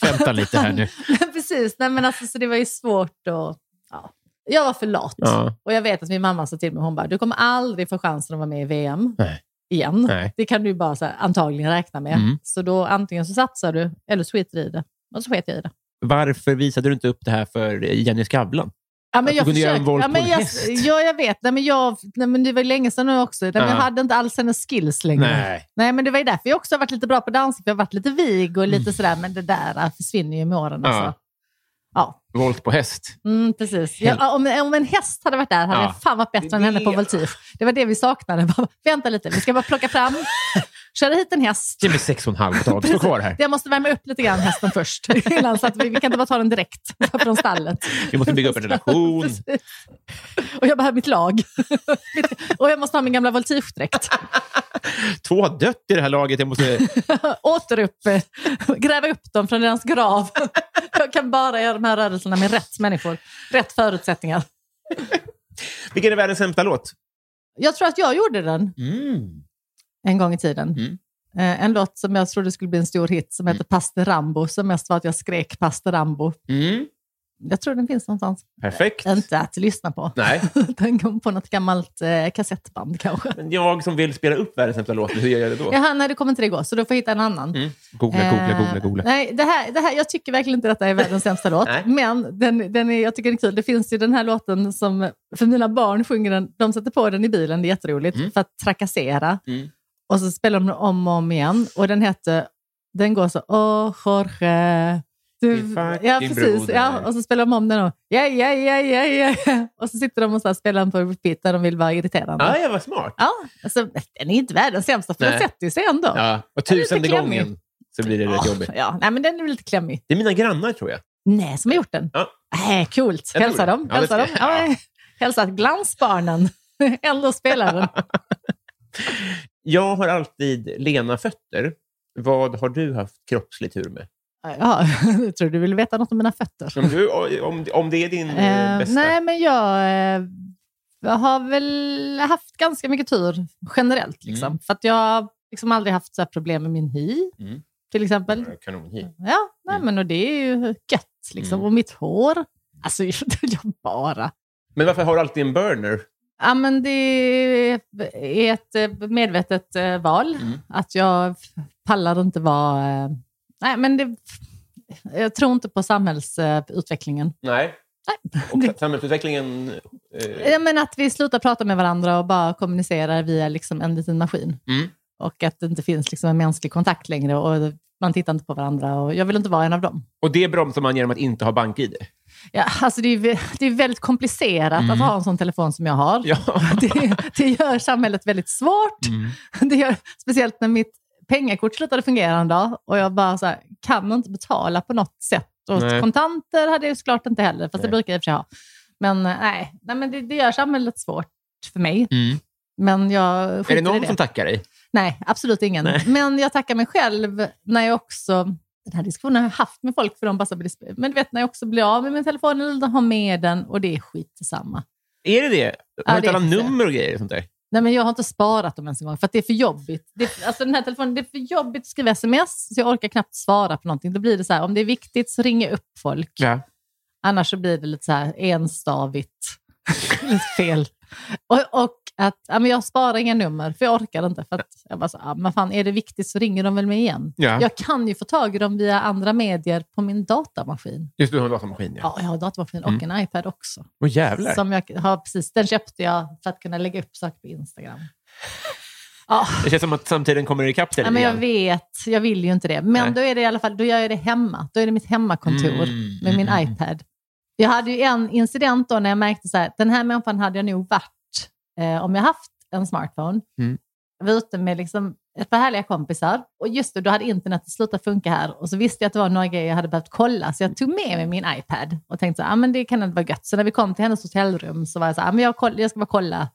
Skämta lite här nu.
men precis, nej, men alltså, så det var ju svårt att... Ja. Jag var för lat.
Ja.
Och jag vet att min mamma sa till mig, hon bara, du kommer aldrig få chansen att vara med i VM
Nej.
igen.
Nej.
Det kan du bara så här, antagligen räkna med.
Mm.
Så då antingen så satsar du eller så skiter du i det. Och så sket jag i det.
Varför visade du inte upp det här för Jenny Skavlan?
Ja,
Att
men
du
jag
kunde göra en
försökte-
volt
ja,
på
men
en
jag,
häst.
Ja, jag vet. Nej, men jag, nej, men det var länge sedan nu också. Nej, men
Ja.
Jag hade inte alls hennes skills längre.
Nej.
Nej, men det var ju därför jag också har varit lite bra på dans. För jag har varit lite vig och lite sådär, men det där äh, försvinner ju med åren.
Ja.
Alltså. Ja,
Volt på häst.
mm, precis. Ja, om, om en häst hade varit där hade
Ja.
jag fan varit bättre än henne på
Det-
voltige. Det var det vi saknade. Bara, Vänta lite, vi ska bara plocka fram, köra hit en häst.
Ge mig sex och en halv dag. Stå kvar här.
Jag måste värma upp lite grann hästen först. Innan, så att vi, vi kan inte bara ta den direkt från stallet.
Vi måste bygga upp en relation.
Och jag behöver mitt lag. och jag måste ha min gamla voltigedräkt.
Två har dött i det här laget. Jag måste...
Åter upp, eh, gräva upp dem från deras grav. jag kan bara göra de här rörelserna med rätt människor. Rätt förutsättningar.
Vilken är världens sämsta låt?
Jag tror att jag gjorde den
Mm.
En gång i tiden.
Mm.
Eh, En låt som jag trodde skulle bli en stor hit som heter Paste Rambo, som mest var att jag skrek Paste Rambo.
Mm.
Jag tror den finns någonstans.
Perfekt.
Inte att lyssna på.
Nej,
Den kom på något gammalt eh, kassettband kanske.
men jag som vill spela upp världens sämsta låt, hur gör jag det då?
Jaha, nej, det kommer inte det gå, så då får jag hitta en annan.
Mm. Googla, googla,
Eh,
googla, googla.
Nej, det här, det här, jag tycker verkligen inte detta är världens sämsta låt,
Nej.
men den, den är, jag tycker den är kul. Det finns ju den här låten som, för mina barn sjunger den, de sätter på den i bilen, det är jätteroligt,
Mm.
för att trakassera.
Mm.
Och så spelar de om och om igen. Och den heter, den går så, åh Jorge. Du, ja, precis. Ja, och så spelar de om den och ja, ja, ja, ja, ja. Och så sitter de och så spelar den på repeat när de vill vara irriterande.
Ja, jag var smart.
Ja, alltså, den är inte världens sämsta, för
Nej.
den sätter ju sig ändå.
Ja, och tusende gången så blir det rätt
Ja,
jobbigt.
Ja, nej, men den är lite klämmig.
Det är mina grannar tror jag.
Nej, som har gjort den?
Ja.
Nej, coolt. Hälsa dem.
Ja,
Hälsa dem. Ja, hälsa glansbarnen. Ändå spelar den.
Jag har alltid lena fötter. Vad har du haft kroppslig tur med?
Ja, jag tror du vill veta något om mina fötter.
Om, du, om, om det är din eh,
Eh,
bästa?
nej, men jag, eh, jag har väl haft ganska mycket tur generellt. Liksom.
Mm.
För att jag har liksom aldrig haft så här problem med min hy,
Mm.
till exempel.
Kanonhi.
Ja, nej,
Mm.
men och det är ju gött. Liksom.
Mm.
Och mitt hår. Alltså, jag bara...
Men varför har du alltid en burner?
Ja, men det är ett eh, medvetet eh, val.
Mm.
Att jag pallar inte vara... eh, Nej, men det, jag tror inte på samhällsutvecklingen.
Nej. Och samhällsutvecklingen... Eh,
Ja, men att vi slutar prata med varandra och bara kommunicerar via liksom en liten maskin.
Mm.
Och att det inte finns liksom en mänsklig kontakt längre och man tittar inte på varandra. Och jag vill inte vara en av dem.
och det bromsar man genom att inte ha bank-id?
Ja, alltså det, är, det är väldigt komplicerat att ha en sån telefon som jag har.
Mm. Ja.
Det, det gör samhället väldigt svårt.
Mm.
Det gör, speciellt när mitt pengakort slutade fungera en dag och jag bara så här, kan inte betala på något sätt. Och
Nej.
kontanter hade jag såklart inte heller, fast
Nej.
det brukar jag i och för sig ha. Men eh, nej, nej men det, det gör samhället svårt för mig.
Mm.
Men jag
Är det någon
det.
som tackar dig?
Nej, absolut ingen.
Nej.
Men jag tackar mig själv när jag också, den här diskussionen har jag haft med folk för de bara så men du vet när jag också blir av med min telefon eller har med den och det är skit detsamma.
Är det det? Har
Ja,
du inte alla nummer och grejer? Och sånt där?
Nej, men jag har inte sparat dem ens en gång för det är för jobbigt. Det alltså den här telefonen, det är för jobbigt att skriva sms så jag orkar knappt svara på någonting. Då blir det så här, om det är viktigt så ringer jag upp folk.
Ja.
Annars så blir det lite så här enstavigt. lite fel. Och, och att ja, men jag sparar inga nummer, för jag orkar inte. För att jag bara så, ja, men fan, är det viktigt så ringer de väl mig igen.
Ja.
Jag kan ju få tag i dem via andra medier på min datamaskin.
Just du har en datamaskin. Ja.
Ja, jag har datamaskin och en iPad också.
Åh jävlar.
Som jag har, precis, den köpte jag för att kunna lägga upp saker på Instagram. Ja,
Det känns som att samtiden kommer ikapp dig
Ja, men jag vet, jag vill ju inte det. Men
Nej.
då är det i alla fall, då gör jag det hemma. Då är det mitt hemmakontor
Mm,
med min
mm, mm.
iPad. Jag hade ju en incident då när jag märkte så här, den här människan hade jag nog varit eh, om jag haft en smartphone.
Mm.
Jag var ute med liksom ett par härliga kompisar och just det, då hade internet slutat funka här och så visste jag att det var några grejer jag hade behövt kolla så jag tog med mig min iPad och tänkte att ah, men det kan vara gött. Så när vi kom till hennes hotellrum så var jag så här, ah, men jag, koll, jag ska bara kolla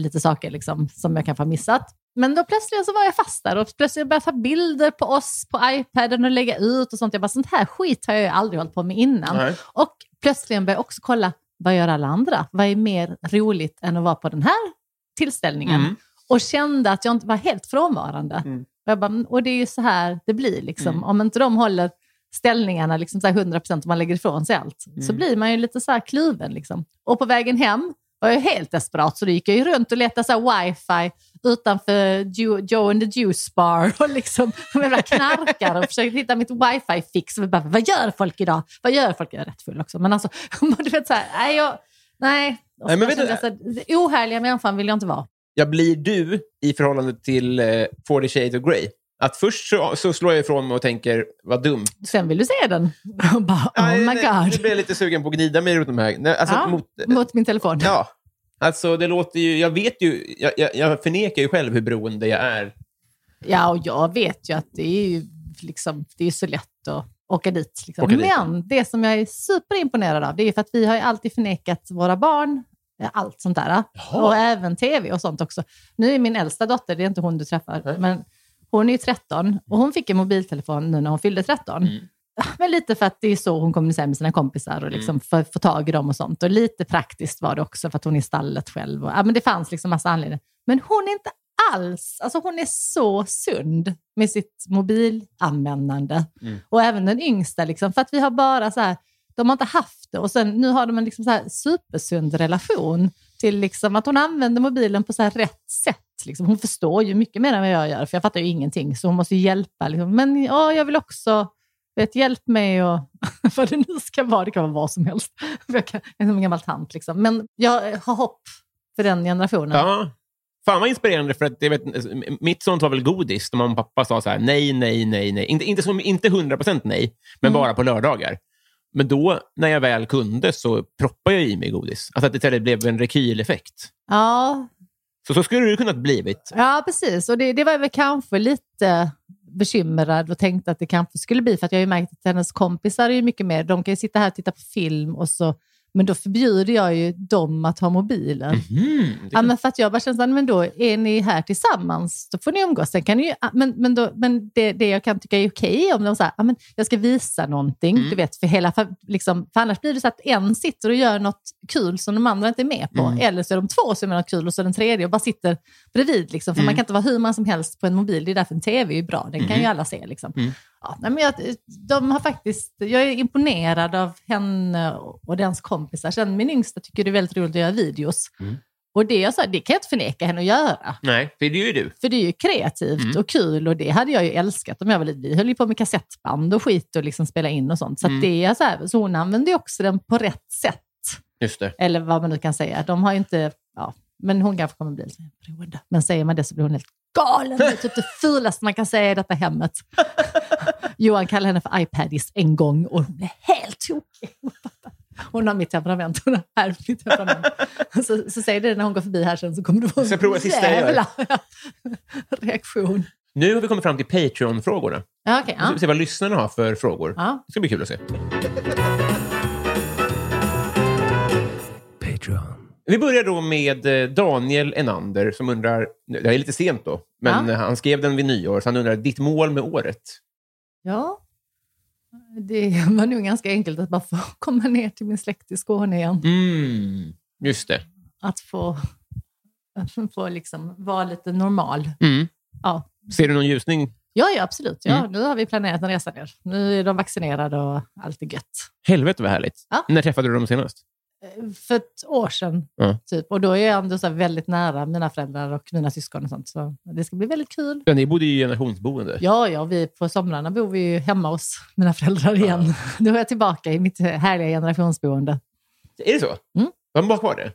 lite saker liksom, som jag kanske har missat. Men då plötsligt så var jag fast där och plötsligt började jag ta bilder på oss på iPaden och lägga ut och sånt. Jag bara, sånt här skit har jag ju aldrig hållit på med innan.
Nej.
Och plötsligt började jag också kolla, vad gör alla andra? Vad är mer roligt än att vara på den här tillställningen?
Mm.
Och kände att jag inte var helt frånvarande.
Mm.
Och, bara, "Mm, och det är ju så här det blir. Liksom.
Mm.
Om inte de håller ställningarna liksom så här 100% om man lägger ifrån sig allt,
Mm.
så blir man ju lite så här kluven. Liksom. Och på vägen hem var jag helt desperat, så då gick jag ju runt och letade så wifi utanför Joe, Joe and the Juice Bar och liksom jävla knarkare och försökte hitta mitt wifi-fix. Vad gör folk idag? Vad gör folk? Jag är rätt full också, men alltså, du vet så här, nej, jag, nej.
Nej, men vet du-
så här, ohärliga människan vill jag inte vara.
Jag blir du i förhållande till eh, 40 shades of Grey. Att först så, så slår jag ifrån mig och tänker, vad dumt.
Sen vill du se den och bara, oh my
nej, Nu
god.
blir jag lite sugen på att gnida mig runt de här. Nej, Alltså,
Ja,
mot,
Mot min telefon.
ja. Alltså, det låter ju... Jag vet ju... Jag, jag, jag förnekar ju själv hur beroende jag är.
Ja, och jag vet ju att det är ju liksom, det är så lätt att åka dit. Liksom.
Åka dit,
Men det som jag är superimponerad av, det är för att vi har ju alltid förnekat våra barn eh, allt sånt där. Och även tv och sånt också. Nu är min äldsta dotter, det är inte hon du träffar,
Nej.
men hon är ju 13 och hon fick en mobiltelefon nu när hon fyllde 13.
Mm.
Men lite för att det är så hon kommunicerar med sina kompisar och liksom får få tag i dem och sånt. Och lite praktiskt var det också för att hon är i stallet själv. Och, ja, men det fanns liksom massa anledningar. Men hon är inte alls, alltså hon är så sund med sitt mobilanvändande.
Mm.
Och även den yngsta, liksom, för att vi har bara så här, de har inte haft det och sen nu har de en liksom så här supersund relation till liksom att hon använder mobilen på så här rätt sätt. Liksom. Hon förstår ju mycket mer än vad jag gör, för jag fattar ju ingenting, så hon måste hjälpa. Liksom. Men ja, jag vill också, vet, hjälp mig och vad det nu ska vara, det kan vara vad som helst. Jag, kan, jag är som en gammal tant liksom. Men jag har hopp för den generationen.
Ja. Fan vad inspirerande, för att jag vet, mitt sånt var väl godis. Där mamma och pappa sa så här, nej, nej, nej, nej. Inte, inte, som, inte 100% nej, men
Mm.
bara på lördagar. Men då, när jag väl kunde, så proppade jag i mig godis. Alltså att det istället blev en rekyleffekt.
Ja,
Så så skulle det kunnat blivit.
ja precis. Och det, det var jag väl kanske lite bekymrad och tänkte att det kanske skulle bli, för att jag har ju märkt att hennes kompisar är ju mycket mer, de kan ju sitta här och titta på film och så, men då förbjuder jag ju dem att ha mobiler.
Mm, det
Ja, men för att jag bara känner, men då är ni här tillsammans, då får ni umgås. Sen kan ni ju, men men, då, men det, det jag kan tycka är okej om de säger, ja, men jag ska visa någonting,
Mm.
du vet, för hela, för, liksom, för annars blir det så att en sitter och gör något kul som de andra inte är med på.
Mm.
Eller så är de två som gör något kul och så den tredje och bara sitter bredvid. Liksom, för
Mm.
man kan inte vara hur man som helst på en mobil, det är därför en tv är bra, den kan ju alla se. Liksom. Ja, men jag, de har faktiskt, jag är imponerad av henne och dens kompisar. Sen min yngsta tycker det är väldigt roligt att göra videos.
Mm.
Och det, jag sa, det kan jag inte förneka henne att göra.
Nej, för det är ju du.
För det är ju kreativt
Mm.
och kul och det hade jag ju älskat om jag var liten. Vi höll ju på med kassettband och skit och liksom spela in och sånt. Så,
Mm.
det är så, här, så hon använder ju också den på rätt sätt.
Just det.
Eller vad man nu kan säga. De har ju inte, ja, men hon kanske kommer bli lite beroende. Men säger man det så blir hon helt galen. Det är typ det fulaste man kan säga i detta hemmet. Johan kallade henne för iPadis en gång och hon blev helt tokig. Hon har mitt temperament. Hon har ärvt mitt temperament. Så, så säger det när hon går förbi här sen så kommer du få
jag prova sista
jävla reaktion.
Nu har vi kommit fram till Patreon-frågorna.
Ja, okej.
Vi ska
ja.
se vad lyssnarna har för frågor.
Ja.
Det ska bli kul att se. Vi börjar då med eh, Daniel Enander som undrar, det är lite sent då, men
Ja.
han skrev den vid nyår, så han undrar ditt mål med året.
Ja. Det var nog ganska enkelt att bara få komma ner till min släkt i Skåne igen.
Mm, just det.
Att få, att få liksom vara lite normal.
Mm.
Ja,
Ser du någon ljusning?
ja, ja absolut. Ja,
Mm.
Nu har vi planerat en resa ner. Nu är de vaccinerade och allt är gött.
Helvete vad härligt.
Ja.
När träffade du dem senast?
För ett år sedan,
Ja.
typ. Och då är jag ändå så väldigt nära mina föräldrar och mina syskon och sånt. Så det ska bli väldigt kul.
Ja, ni bodde i generationsboende.
Ja, ja, vi på somrarna bor vi ju hemma hos mina föräldrar igen. Då är jag tillbaka i mitt härliga generationsboende.
Är det så?
Mm.
Har de kvar det?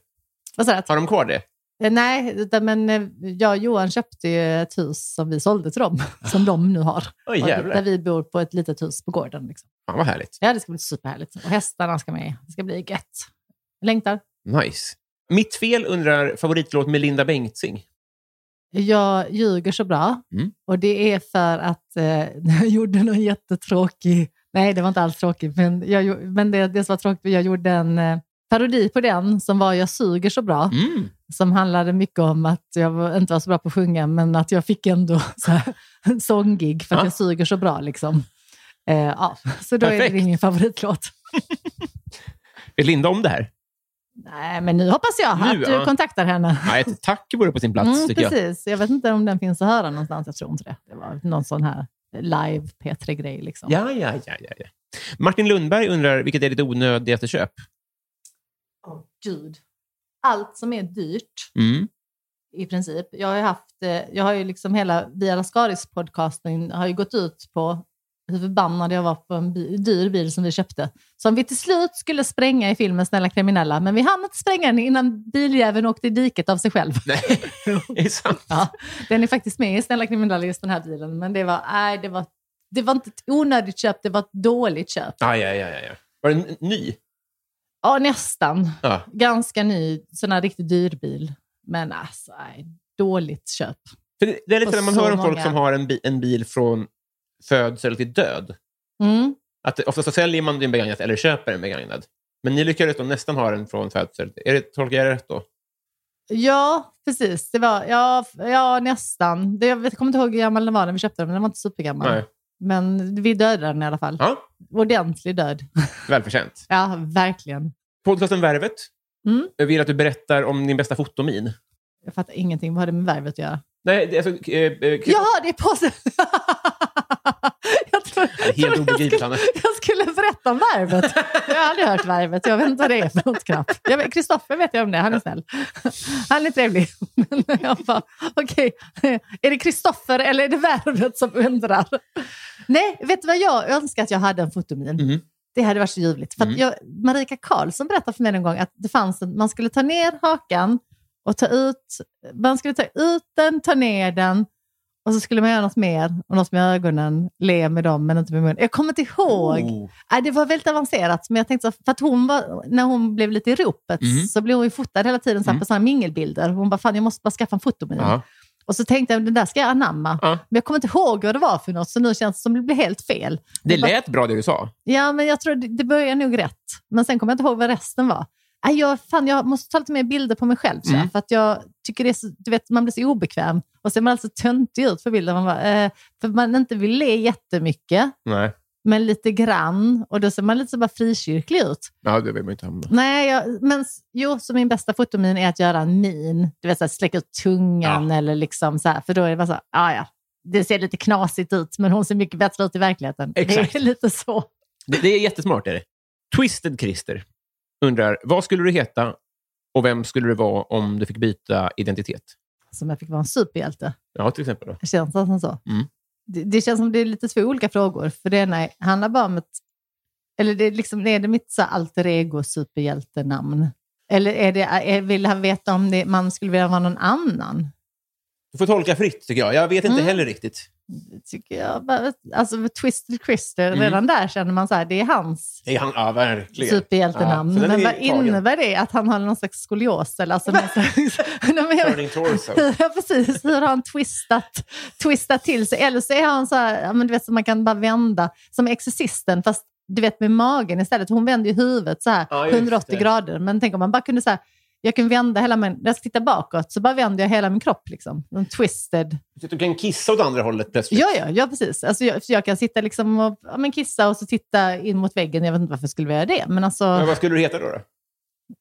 Har de kvar det?
Eh, Nej, men eh, jag och Johan köpte ett hus som vi sålde till dem, som de nu har.
Jävlar.
där vi bor på ett litet hus på gården. Liksom.
Fan vad härligt.
Ja, det ska bli superhärligt. Och hästarna ska med. Det ska bli gött. Längtar.
Nice. Mitt fel undrar favoritlåt med Linda Bengtzing.
Jag ljuger så bra
Mm.
och det är för att eh, jag gjorde någon jättetråkig, nej det var inte alls tråkigt, men, jag, men det, det som var tråkigt, jag gjorde en eh, parodi på den som var Jag suger så bra,
Mm.
som handlade mycket om att jag var, inte var så bra på att sjunga, men att jag fick ändå så här, en sånggig för att
Ja.
jag suger så bra. Liksom. Eh, ja, så då är
Perfekt.
det min favoritlåt.
Vet Linda om det här?
Nej, men nu hoppas jag
Nu,
att du
ja.
kontaktar henne.
Nej, ett tack vore på sin plats,
Mm,
tycker jag.
precis. Jag. vet inte om den finns att höra någonstans. Jag tror inte det. Det var någon sån här live P3-grej. Liksom.
Ja, ja, ja, ja, ja. Martin Lundberg undrar, vilket är ditt onödigaste köp?
Åh, Gud. Allt som är dyrt,
Mm.
i princip. Jag har ju haft, eh, jag har ju liksom hela Via Lascaris-podcasten har ju gått ut på hur förbannad jag var på en bi- dyr bil som vi köpte. Som vi till slut skulle spränga i filmen Snälla kriminella, men vi hann inte spränga den innan biljäveln åkte i diket av sig själv.
Nej, är det sant?
Ja, den är faktiskt med i Snälla kriminella, just den här bilen. Men det var, nej, det var, det var inte ett onödigt köp, det var ett dåligt köp.
Ja, ja, ja, ja, ja. Var den ny?
Ja, nästan.
Ja.
Ganska ny, sån här riktigt dyr bil. Men alltså, nej, dåligt köp.
För det, det är lite när man hör om folk
många-
som har en, bi- en bil från födsel till död.
Mm.
Att ofta så säljer man en begagnad eller köper en begagnad. Men ni lyckades då nästan ha den från födsel. Är det, tolkar jag det rätt då?
Ja, precis. Det var, ja, ja nästan. Det, jag kommer inte ihåg hur gammal den var när vi köpte den, men den var inte supergammal.
Nej.
Men vi dödade den i alla fall.
Ja,
Ordentlig död.
välförtjänt.
Ja, verkligen.
Podcasten Värvet.
Mm.
Jag vill att du berättar om din bästa fotomin.
Jag fattar ingenting. Vad har det med värvet att göra?
Nej, det alltså... Eh, eh,
Jaha, det är påsen! jag tror,
helt
jag
obegripligt,
skulle,
Hanna.
jag skulle berätta om värvet. Jag har aldrig hört värvet. Jag vet inte vad det är för något knappt. Jag Kristoffer vet jag om det. Han är snäll. Han är trevlig. Men jag bara, okej. Är det Kristoffer eller är det värvet som undrar? Nej, vet du vad jag önskar att jag hade en fotomin?
Mhm.
Det hade varit så ljuvligt. För
Mm.
jag, Marika Karlsson berättade för mig en gång att det fanns en, man skulle ta ner hakan och ta ut, man skulle ta ut den, ta ner den och så skulle man göra något mer och något med ögonen, le med dem men inte med munnen. Jag kommer inte ihåg.
Oh.
Nej, det var väldigt avancerat, men jag tänkte så, för att hon var, när hon blev lite i ropet
Mm.
så blev hon ju fotad hela tiden så här,
Mm.
på sådana mingelbilder. Hon bara, fan jag måste bara skaffa en fotomin.
Ja.
Och så tänkte jag, den där ska jag anamma.
Ja.
Men jag kommer inte ihåg vad det var för något, så nu känns det som det blev helt fel.
Det
Jag bara-
lät bra det du sa.
Ja, men jag tror det, det börjar nog rätt. Men sen kommer jag inte ihåg vad resten var. Nej, jag, fan, jag måste ta lite mer bilder på mig själv. Så
Mm.
För att jag tycker det är så, du vet, man blir så obekväm. Och ser man alltså töntig ut för bilden. Man bara, eh, för man inte vill le jättemycket,
Nej.
men lite grann. Och då ser man lite så bara frikyrklig ut.
Ja, det vill man inte hamna.
Nej, jag, men jo, så min bästa fotomin är att göra en min. Du vet, så här, släcka ut tungan eller liksom så här. För då är det bara så här, ah, ja, det ser lite knasigt ut, men hon ser mycket bättre ut i verkligheten.
Exakt.
Det är lite så.
Det, det är jättesmart. Är det. Twisted Christer undrar, vad skulle du heta och vem skulle du vara om du fick byta identitet?
Som jag fick vara en superhjälte.
Ja, till exempel. Då.
Det känns som så.
Mm.
Det, det känns som det är lite två olika frågor. För det ena är- handlar bara om ett... Eller det är, liksom, är det mitt så alter ego superhjältenamn? Eller är det, är, vill han veta om det, man skulle vilja vara någon annan?
Du får tolka fritt, tycker jag. Jag vet inte
Mm.
heller riktigt.
Tycker jag. Alltså med Twisted Christer,
Mm.
redan där känner man så här, det är hans
Det är han, ja, verkligen.
superhjältenamn.
Ja,
men vad
tagen.
innebär det? Att han har någon slags skolios? Eller alltså någon slags,
Turning torso.
Ja, precis. Hur har han twistat, twistat till sig? Eller så är han så här, men du vet, så man kan bara vända, som Exorcisten, fast du vet med magen istället. Hon vänder ju huvudet så här
Ja, just
180
det.
grader. Men tänk om man bara kunde så här, jag kan vända hela min, när jag ska titta bakåt så bara vänder jag hela min kropp. Liksom. En twisted.
Så Du kan kissa åt andra hållet plötsligt.
Ja, ja, ja precis. Alltså, jag, jag kan sitta liksom och ja, men kissa och så titta in mot väggen. Jag vet inte varför jag skulle vilja göra det. Men alltså,
Men vad skulle du heta då? då?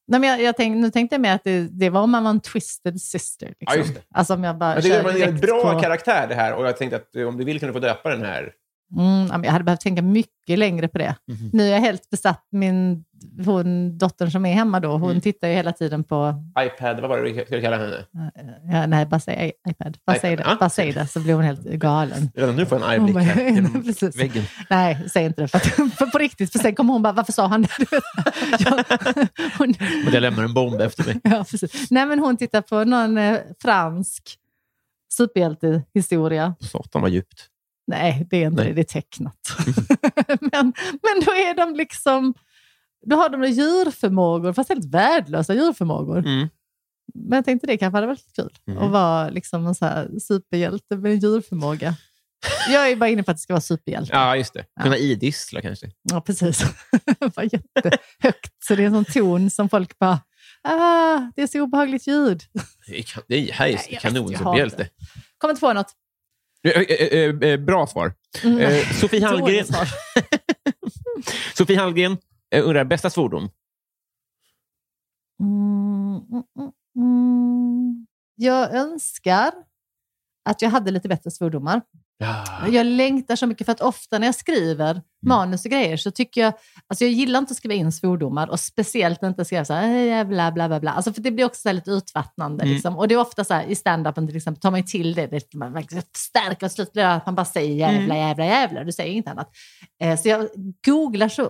nej, men jag, jag tänk, nu tänkte jag mer att det, det var om man var en twisted sister. Liksom.
Ja, just det.
Alltså om jag bara kör
det var en bra
på...
karaktär det här och jag tänkte att eh, om du vill kan du få döpa den här.
Mm, jag hade behövt tänka mycket längre på det.
Mhm.
Nu är jag helt besatt. Min hon, dottern som är hemma då, hon
Mm.
tittar ju hela tiden på...
iPad, vad var det du skulle kalla henne?
Ja, nej, bara säg iPad. Bara,
iPad,
säg det.
ja.
bara säg det, så blir hon helt galen.
Redan nu får jag en arg blick här genom väggen.
Nej, säg inte det. För, att, för på riktigt, för sen kommer hon bara, varför sa han det? Du vet. Ja, hon,
Och jag lämnar en bomb efter mig.
ja, precis. Nej, men hon tittar på någon eh, fransk superhjältehistoria.
Satan vad djupt.
Nej, det är inte
Nej.
det. Det är tecknat. men, men då är de liksom... Då har de djurförmågor, fast helt värdelösa djurförmågor.
Mm.
Men jag tänkte det kanske hade varit kul
Mm.
att vara liksom en så här superhjälte med en djurförmåga. Jag är bara inne på att det ska vara superhjälte. Ja,
Ja, just det. Kunna idissla kanske.
precis. det var jättehögt, så det är en sån ton som folk bara... Ah, det är så obehagligt ljud.
Det är, det är, här är
Nej, jag vet,
kanon
jag
som
hatar
hjälte.
Kommer inte på något.
Eh, eh, eh, Bra svar.
Mm.
Sofie Hallgren. Sofie Hallgren undrar bästa svordom.
Mm, mm, mm, mm. Jag önskar att jag hade lite bättre svordomar.
Ja.
Jag längtar så mycket för att ofta när jag skriver manus och grejer så tycker jag, alltså jag gillar inte att skriva in svordomar och speciellt inte skriva så här, "Hej, bla bla bla bla. Alltså för det blir också lite utvattnande.
Mm.
Liksom. Och det är ofta så här, i stand-upen till exempel, tar man ju till det, det man verkligen stärker och slutar att man bara säger jävla,
Mm.
jävla, jävla. Du säger inget annat. Eh, så jag googlar så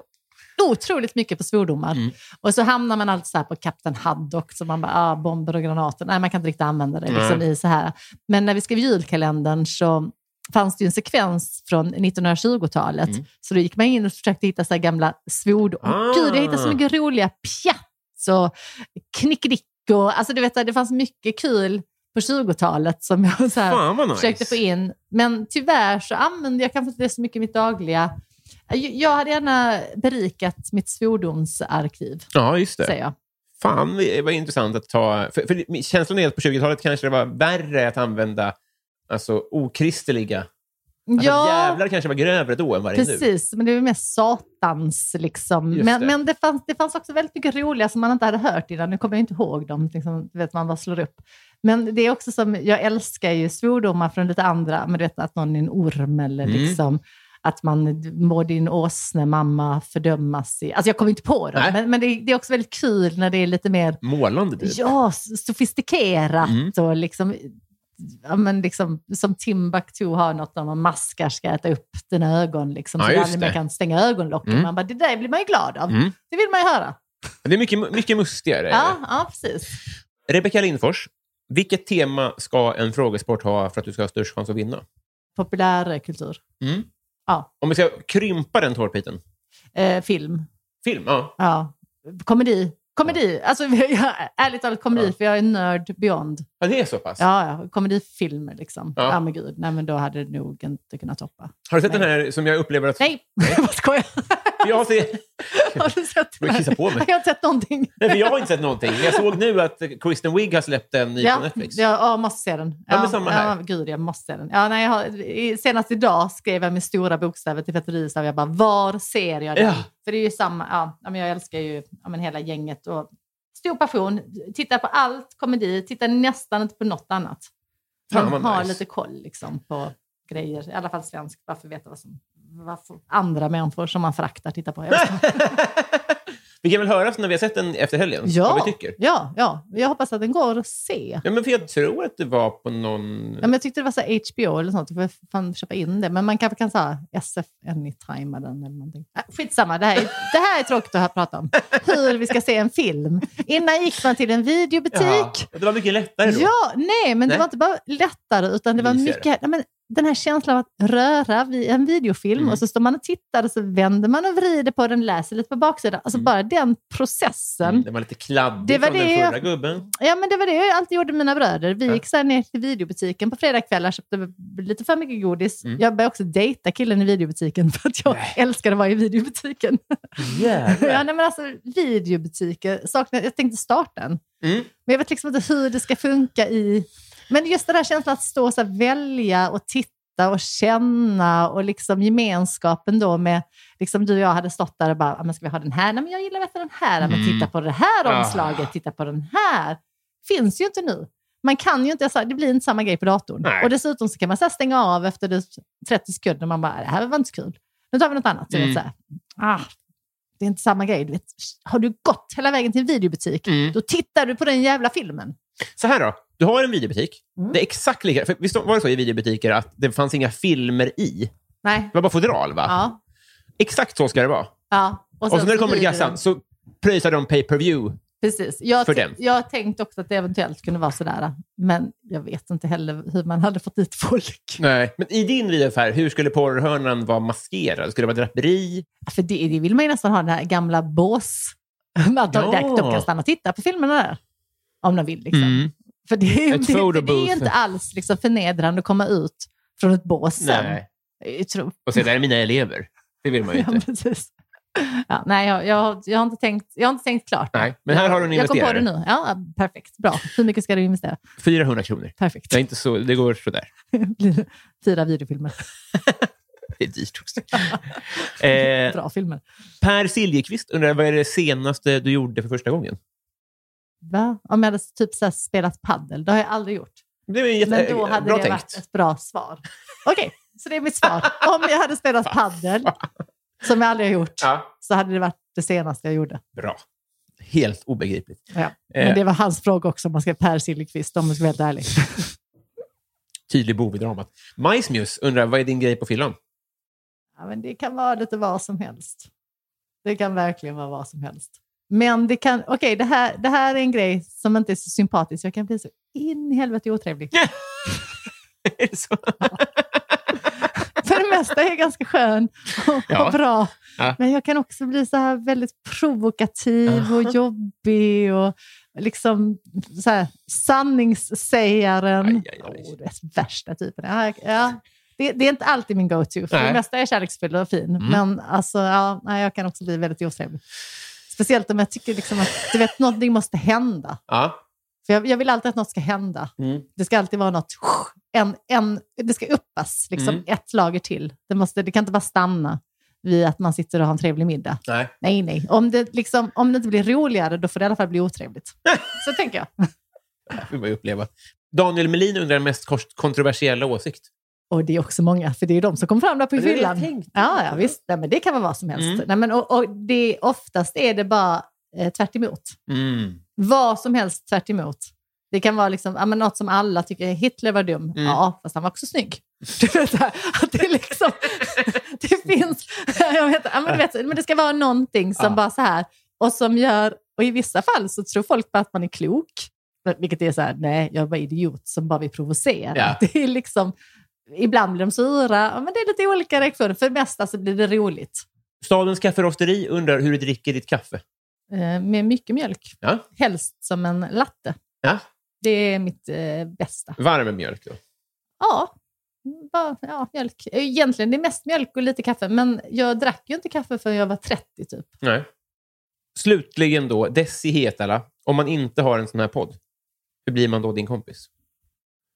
otroligt mycket på svordomar.
Mm.
Och så hamnar man alltid så här på Kapten Haddock, så man bara, ah, bomber och granater. Nej, man kan inte riktigt använda det liksom, i så här. Men när vi skrev julkalendern så fanns det ju en sekvens från 1920-talet.
Mm.
Så då gick man in och försökte hitta så gamla svordomar.
Ah.
Gud, jag hittade så mycket roliga pjats och knickedick. Och, alltså, du vet, det fanns mycket kul på 20-talet som jag så här,
vad nice.
försökte få in. Men tyvärr så använder jag kanske inte det så mycket i mitt dagliga. Jag hade gärna berikat mitt svordomsarkiv,
Ja, just det.
säger jag.
Fan, det var intressant att ta... För, för känslan är att på 20-talet kanske det var värre att använda alltså, okristliga... Alltså, Jävlar kanske var grövre då än vad det är nu.
Precis, men det var mer satans. Liksom.
Just
Men,
det.
men det, fanns, det fanns också väldigt mycket roliga som man inte hade hört innan. Nu kommer jag inte ihåg dem, liksom, vet, man bara slår upp. Men det är också som, jag älskar ju svordomar från lite andra, men du vet att någon är en orm eller
Mm.
liksom att man må din åsne mamma fördömas. I, alltså jag kommer inte på dem,
Nej.
men, men det, är- det är också väldigt kul när det är lite mer
Målande typ.
Ja, sofistikerat
Mm.
och liksom, ja, men liksom, som Timbuktu har något där man maskar ska äta upp dina ögon. Liksom,
Ja,
så mer
det.
kan stänga ögonlocken.
Mm.
Man bara, det där blir man ju glad av.
Mm.
Det vill man ju höra.
Det är mycket, mycket mustigare.
Ja, ja, precis.
Rebecka Lindfors, vilket tema ska en frågesport ha för att du ska ha störst chans att vinna?
Populärkultur.
Mm.
Ja.
Om vi ska krympa den tårtbiten.
Eh, film.
Film, ja.
Ja. Komedi. Komedi. Alltså, jag, ärligt talat komedi,
Ja.
för jag är nörd beyond.
Ja. Det är så pass.
Ja, ja. Komedifilmer liksom.
Ja.
Ja. men gud. Nej, men då hade det nog inte kunnat toppa.
Har du sett den här som jag upplever att...
Nej, jag skojar.
För Jag har, sett...
Har du sett den här?
kissar på mig.
Jag har inte sett någonting.
Nej, för jag har inte sett någonting. Jag såg nu att Kristen Wiig har släppt en ny på
Ja,
Netflix.
ja, ja, måste se den.
Ja, men samma här.
Ja, gud, jag måste se den. Ja, nej, jag har, senast idag skrev jag med stora bokstäver till Petter. Jag bara, var ser jag den?
Ja.
För det är ju samma, ja, ja, men jag älskar ju ja, men hela gänget. Och stor passion, tittar på allt komedi, tittar nästan inte på något annat. Man har
nice.
lite koll liksom, på grejer, i alla fall svensk, bara för att veta vad, som, vad andra människor som man föraktar tittar på.
Vi kan väl höras när vi har sett den efter helgen,
ja,
vad vi tycker.
ja, ja, jag hoppas att den går att se.
Ja, men för jag tror att det var på någon...
Ja, men jag tyckte det var så HBO eller sånt. Jag får fan köpa in det. Men man kanske kan säga SF Anytime den eller någonting. Äh, skitsamma, det här, är, det här är tråkigt att prata om. Hur vi ska se en film. Innan gick man till en videobutik.
Ja, det var mycket lättare då.
Ja, nej, men
Nej.
det var inte bara lättare, utan det var mycket... Ja, men den här känslan av att röra vid en videofilm
Mm.
och så står man och tittar och så vänder man och vrider på den, läser lite på baksidan. Alltså bara den processen.
Mm, Den var lite kladdig
Det var
från den
det.
förra gubben.
Ja, men det var det jag alltid gjorde med mina bröder. Vi
Ja.
gick så ner till videobutiken på fredagskvällar, köpte lite för mycket godis.
Mm.
Jag började också dejta killen i videobutiken för att jag
Nej.
älskade att vara i videobutiken.
Jävlar.
ja, nej, men alltså, videobutiker, saknar, jag tänkte starta en.
Mm.
Men jag vet liksom inte hur det ska funka i... Men just den här känslan att stå och så välja och titta och känna och liksom gemenskapen då med, liksom du och jag hade stått där och bara, "Ah, men ska vi ha den här? Nej, men jag gillar bättre den här. "Ja, Men
Mm.
titta på det här
Ah.
omslaget, titta på den här. Finns ju inte nu. Man kan ju inte, sa, det blir inte samma grej på datorn.
Nej.
Och dessutom så kan man så stänga av efter det 30 sekunder och man bara, det här var inte så kul. Nu tar vi något annat. Så
Mm.
så ah, det är inte samma grej. Du vet, har du gått hela vägen till en videobutik,
Mm.
då tittar du på den jävla filmen.
Så här då. Du har en videobutik.
Mm.
Det är exakt lika... För visst var det så i videobutiker att det fanns inga filmer i?
Nej.
Det var bara fodral, va?
Ja.
Exakt så ska det vara.
ja.
Och så när det kommer till kassan så pröjsar de pay per view.
Precis. Jag,
för den.
jag har tänkt också att det eventuellt kunde vara sådär, men jag vet inte heller hur man hade fått dit folk.
Nej. Men i din videoaffär, hur skulle porrhörnan vara maskerad? Skulle det vara draperi?
För det, det vill man ju nästan ha, den här gamla bås. Att de,
Ja.
de kan stanna och titta på filmerna där. Om de vill. Liksom.
Mm.
För det,
Ett
det,
photo
det, det är inte alls liksom förnedrande att komma ut från ett bås sen.
Nej.
Jag tror,
Och säga, det här är mina elever. Det vill man ju
ja,
inte.
precis. Ja, nej, jag, jag, har- jag, har inte tänkt, jag har inte tänkt klart.
Nej, men här har du en
Jag kom på det
investerare.
nu. Ja, perfekt. Bra. Hur mycket ska du investera?
400 kronor.
Perfekt.
Det, är inte så, det går sådär.
Fyra videofilmer.
Det är dyrt också. eh,
Bra filmer.
per Siljeqvist undrar, vad är det senaste du gjorde för första gången?
Va? Om jag hade typ så spelat paddel, det har jag aldrig gjort.
Jätte,
Men då hade
bra
det
tänkt.
varit ett bra svar. Okej, så det är mitt svar. Om jag hade spelat paddel, som jag aldrig har gjort,
Ja,
så hade det varit det senaste jag gjorde.
bra. Helt obegripligt.
Ja.
Eh.
Men det var hans fråga också, om man ska Per Silfverqvist, om man ska vara helt ärlig.
Tydlig bov i dramat. Majsmjus undrar, vad är din grej på fyllan?
Ja, men det kan vara lite vad som helst. Det kan verkligen vara vad som helst. Men det kan, okej, det, här, det här är en grej som inte är så sympatisk. Jag kan bli så in i helvete otrevlig.
Är det så?
För det mesta är jag ganska skön och,
Ja.
och bra.
Ja.
Men jag kan också bli så här väldigt provokativ och jobbig och liksom så här, sanningssägaren.
Aj, aj, aj.
Oh, det är värsta typen. Ja, ja. Det, det är inte alltid min go-to, för
Nej.
det mesta är kärleksfull och fin.
Mm.
Men alltså, ja, nej, jag kan också bli väldigt otrevlig. Speciellt om jag tycker liksom att du vet, någonting måste hända.
Ja.
För jag, jag vill alltid att något ska hända.
Mm.
Det ska alltid vara något, en, en, det ska uppas liksom,
Mm.
ett lager till. Det, måste, det kan inte bara stanna vid att man sitter och har en trevlig middag.
Nej.
Nej, nej. Om det, liksom, om det inte blir roligare, då får det i alla fall bli otrevligt. Så tänker jag.
Det får man uppleva. Daniel Melin undrar den mest kontroversiella åsikt.
Och det är också många, för det är de som kommer fram där på fyllan. Ja, ja, visst. Nej, men det kan vara vad som helst.
Mm.
Nej, men, och, och det, oftast är det bara eh, tvärt emot.
Mm.
Vad som helst tvärt emot. Det kan vara liksom, ja, men något som alla tycker, Hitler var dum.
Mm.
Ja, fast han var också snygg. Du vet, att det, liksom, det finns... Jag vet, ja, men, du vet, men det ska vara någonting som
Ja.
bara så här, och som gör... Och i vissa fall så tror folk bara att man är klok. Vilket är så här, nej, jag är bara idiot som bara vill provocera.
Ja.
Det är liksom, ibland blir de sura, men det är lite olika reaktioner. För det mesta så blir det roligt.
Stadens kafferosteri undrar hur du dricker ditt kaffe.
Eh, med mycket mjölk.
Ja.
Helst som en latte.
Ja.
Det är mitt eh, bästa.
Varm mjölk då?
Ja, bara, ja, mjölk. Egentligen det är mest mjölk och lite kaffe, men jag drack ju inte kaffe förrän jag var 30 typ.
Nej. Slutligen då, Desi Hetala. Om man inte har en sån här podd, hur blir man då din kompis?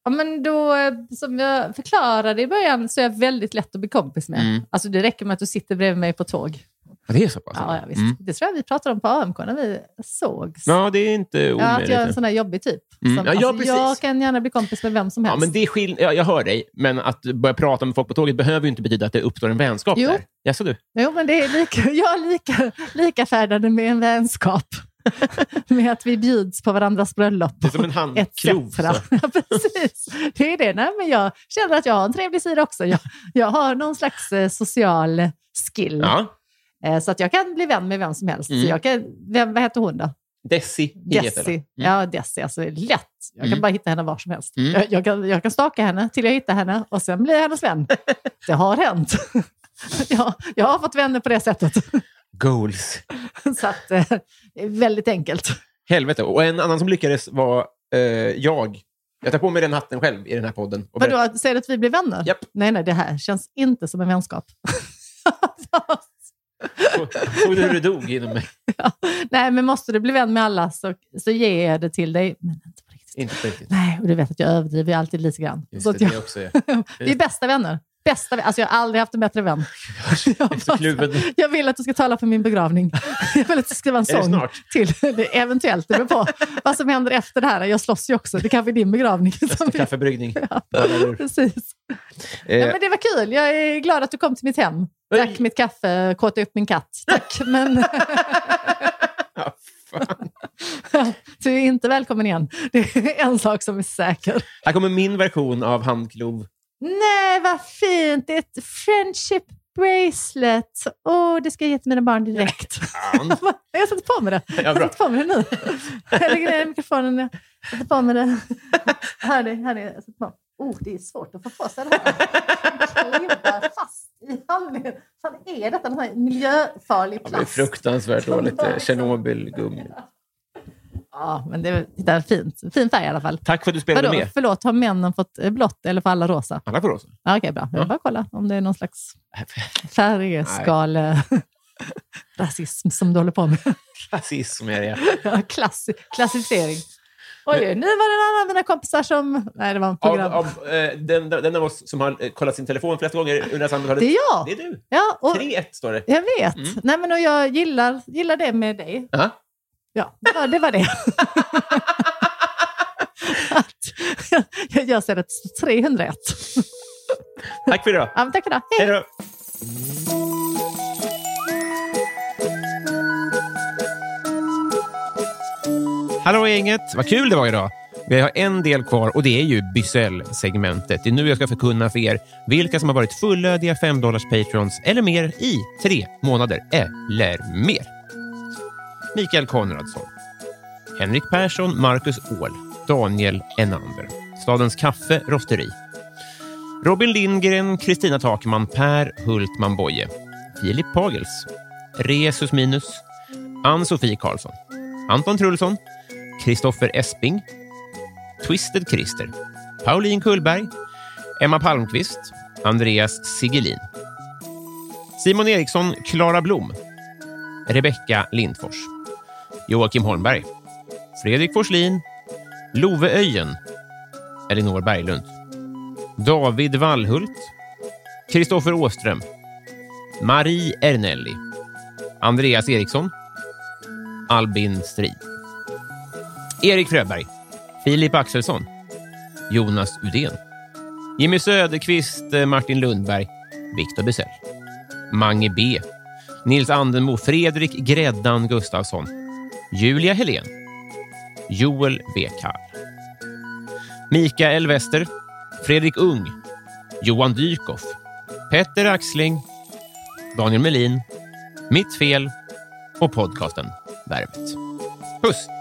Ja, men då, eh, som jag förklarade i början, så är jag väldigt lätt att bli kompis med.
Mm.
Alltså, det räcker med att du sitter bredvid mig på tåg.
Ja, det är så pass?
Ja, ja, visst.
Mm.
Det tror jag vi pratade om på AMK när vi sågs.
Ja, det är inte
Ja, att
omöjligt.
jag är en sån där jobbig typ.
Mm.
Som,
Ja, ja,
alltså, jag kan gärna bli kompis med vem som
Ja,
helst.
men det är skill- ja, jag hör dig, men att börja prata med folk på tåget behöver ju inte betyda att det uppstår en vänskap
Jo.
där. Jaså du?
Jo, men det är lika, jag är lika, lika färdande med en vänskap. med att vi bjuds på varandras bröllop.
Det är som en så.
Ja, precis. Det är det. Nej, men jag känner att jag har en trevlig sida också. Jag, jag har någon slags eh, social skill.
Ja.
Eh, så att jag kan bli vän med vem som helst.
Mm.
Så jag kan, vem, vad heter hon då?
Desi.
Desi. Ja, Desi. Alltså, lätt. Jag kan
Mm.
bara hitta henne var som helst.
Mm.
Jag, jag, kan, jag kan staka henne till jag hittar henne och sen blir jag hennes vän. Det har hänt. ja, jag har fått vänner på det sättet.
Goals.
Så att, eh, väldigt enkelt.
Helvete. Och en annan som lyckades var eh, jag. Jag tar på mig den hatten själv i den här podden. Och
Vadå, säger du att vi blir vänner?
Japp.
Nej, nej, det här känns inte som en vänskap.
Såg du hur det dog inom mig?
nej, men måste du bli vän med alla så, så ger jag det till dig. Men inte på riktigt.
Inte på riktigt.
Nej, och du vet att jag överdriver alltid lite grann.
Just
så
det,
jag,
det också är.
vi är bästa vänner. Bästa, alltså jag har aldrig haft en bättre vän. Jag,
kluven.
jag vill att du ska tala på min begravning. Jag vill att du ska skriva en
Är det
sång
snart?
till. Eventuellt, det beror på vad som händer efter det här. Jag slåss ju också. Det kanske är din begravning.
Kaffebryggning.
Ja, precis.
Eh,
Ja, men det var kul. Jag är glad att du kom till mitt hem. Drack mitt kaffe, kåtade upp min katt. Tack, men
ja, fan.
du är inte välkommen igen. Det är en sak som är säker.
Här kommer min version av handklov.
Nej, vad fint! Det är ett friendship bracelet. Åh, det ska jag ge till mina barn direkt. Jag sätter på mig det.
Ja,
Jag sätter på mig det nu. Jag lägger ner mikrofonen. Jag sätter på mig det. Här är det. Här är. Jag sätter på. Oh, det är svårt att få på sig det här. Klibbar fast i handleden. Fan, är detta någon sån här miljöfarlig
Det är
plast?
fruktansvärt dåligt. eh, Tjernobylgummi.
Ja, men det är, titta, fint. Fin färg i alla fall.
Tack för att du spelade
Vadå,
med.
Förlåt, har männen fått eh, blått eller får alla rosa?
Alla får rosa.
Ja, Okej, bra. Jag vill bara kolla om det är någon slags färgskale rasism som du håller på med.
Rasism är det.
Ja, Klass, klassificering. Oj, nu var det en annan av mina kompisar som... Nej, det var en
Av,
program.
av, eh, den, den av oss som har eh, kollat sin telefon flest gånger under samtalet.
Det är jag.
Det är du.
Ja, och
3-1 står det.
jag vet.
Mm.
Nej, men och jag gillar, gillar det med dig.
Ja.
Ja, det var det. Att jag, jag ser ett 301.
Tack för idag.
Ja, tack för det. Hej.
Hej då. Hallå gänget! Vad kul det var idag. Vi har en del kvar och det är ju Bysell-segmentet. Det är nu jag ska förkunna för er vilka som har varit fullödiga 5 dollars patrons eller mer i tre månader eller mer. Mikael Konradsson, Henrik Persson, Marcus Åhl, Daniel Enander, Stadens Kaffe Rosteri, Robin Lindgren, Kristina Takman, Per Hultman Boye, Filip Pagels, Resus Minus, Ann-Sofie Karlsson, Anton Trulsson, Kristoffer Esping, Twisted Christer, Pauline Kullberg, Emma Palmqvist, Andreas Sigelin, Simon Eriksson, Klara Blom, Rebecka Lindfors, Joakim Holmberg, Fredrik Forslin, Love Öjen, Elinor Berglund, David Wallhult, Kristoffer Åström, Marie Ernelli, Andreas Eriksson, Albin Strid, Erik Fröberg, Filip Axelsson, Jonas Udén, Jimmy Söderqvist, eh, Martin Lundberg, Viktor Bysell, Mange B, Nils Andenmo, Fredrik Gräddan Gustafsson, Julia Helén, Joel B. Karl, Mikael Wester, Fredrik Ung, Johan Dykhoff, Petter Axling, Daniel Melin, Mitt Fel. Och podcasten Värvet. Puss!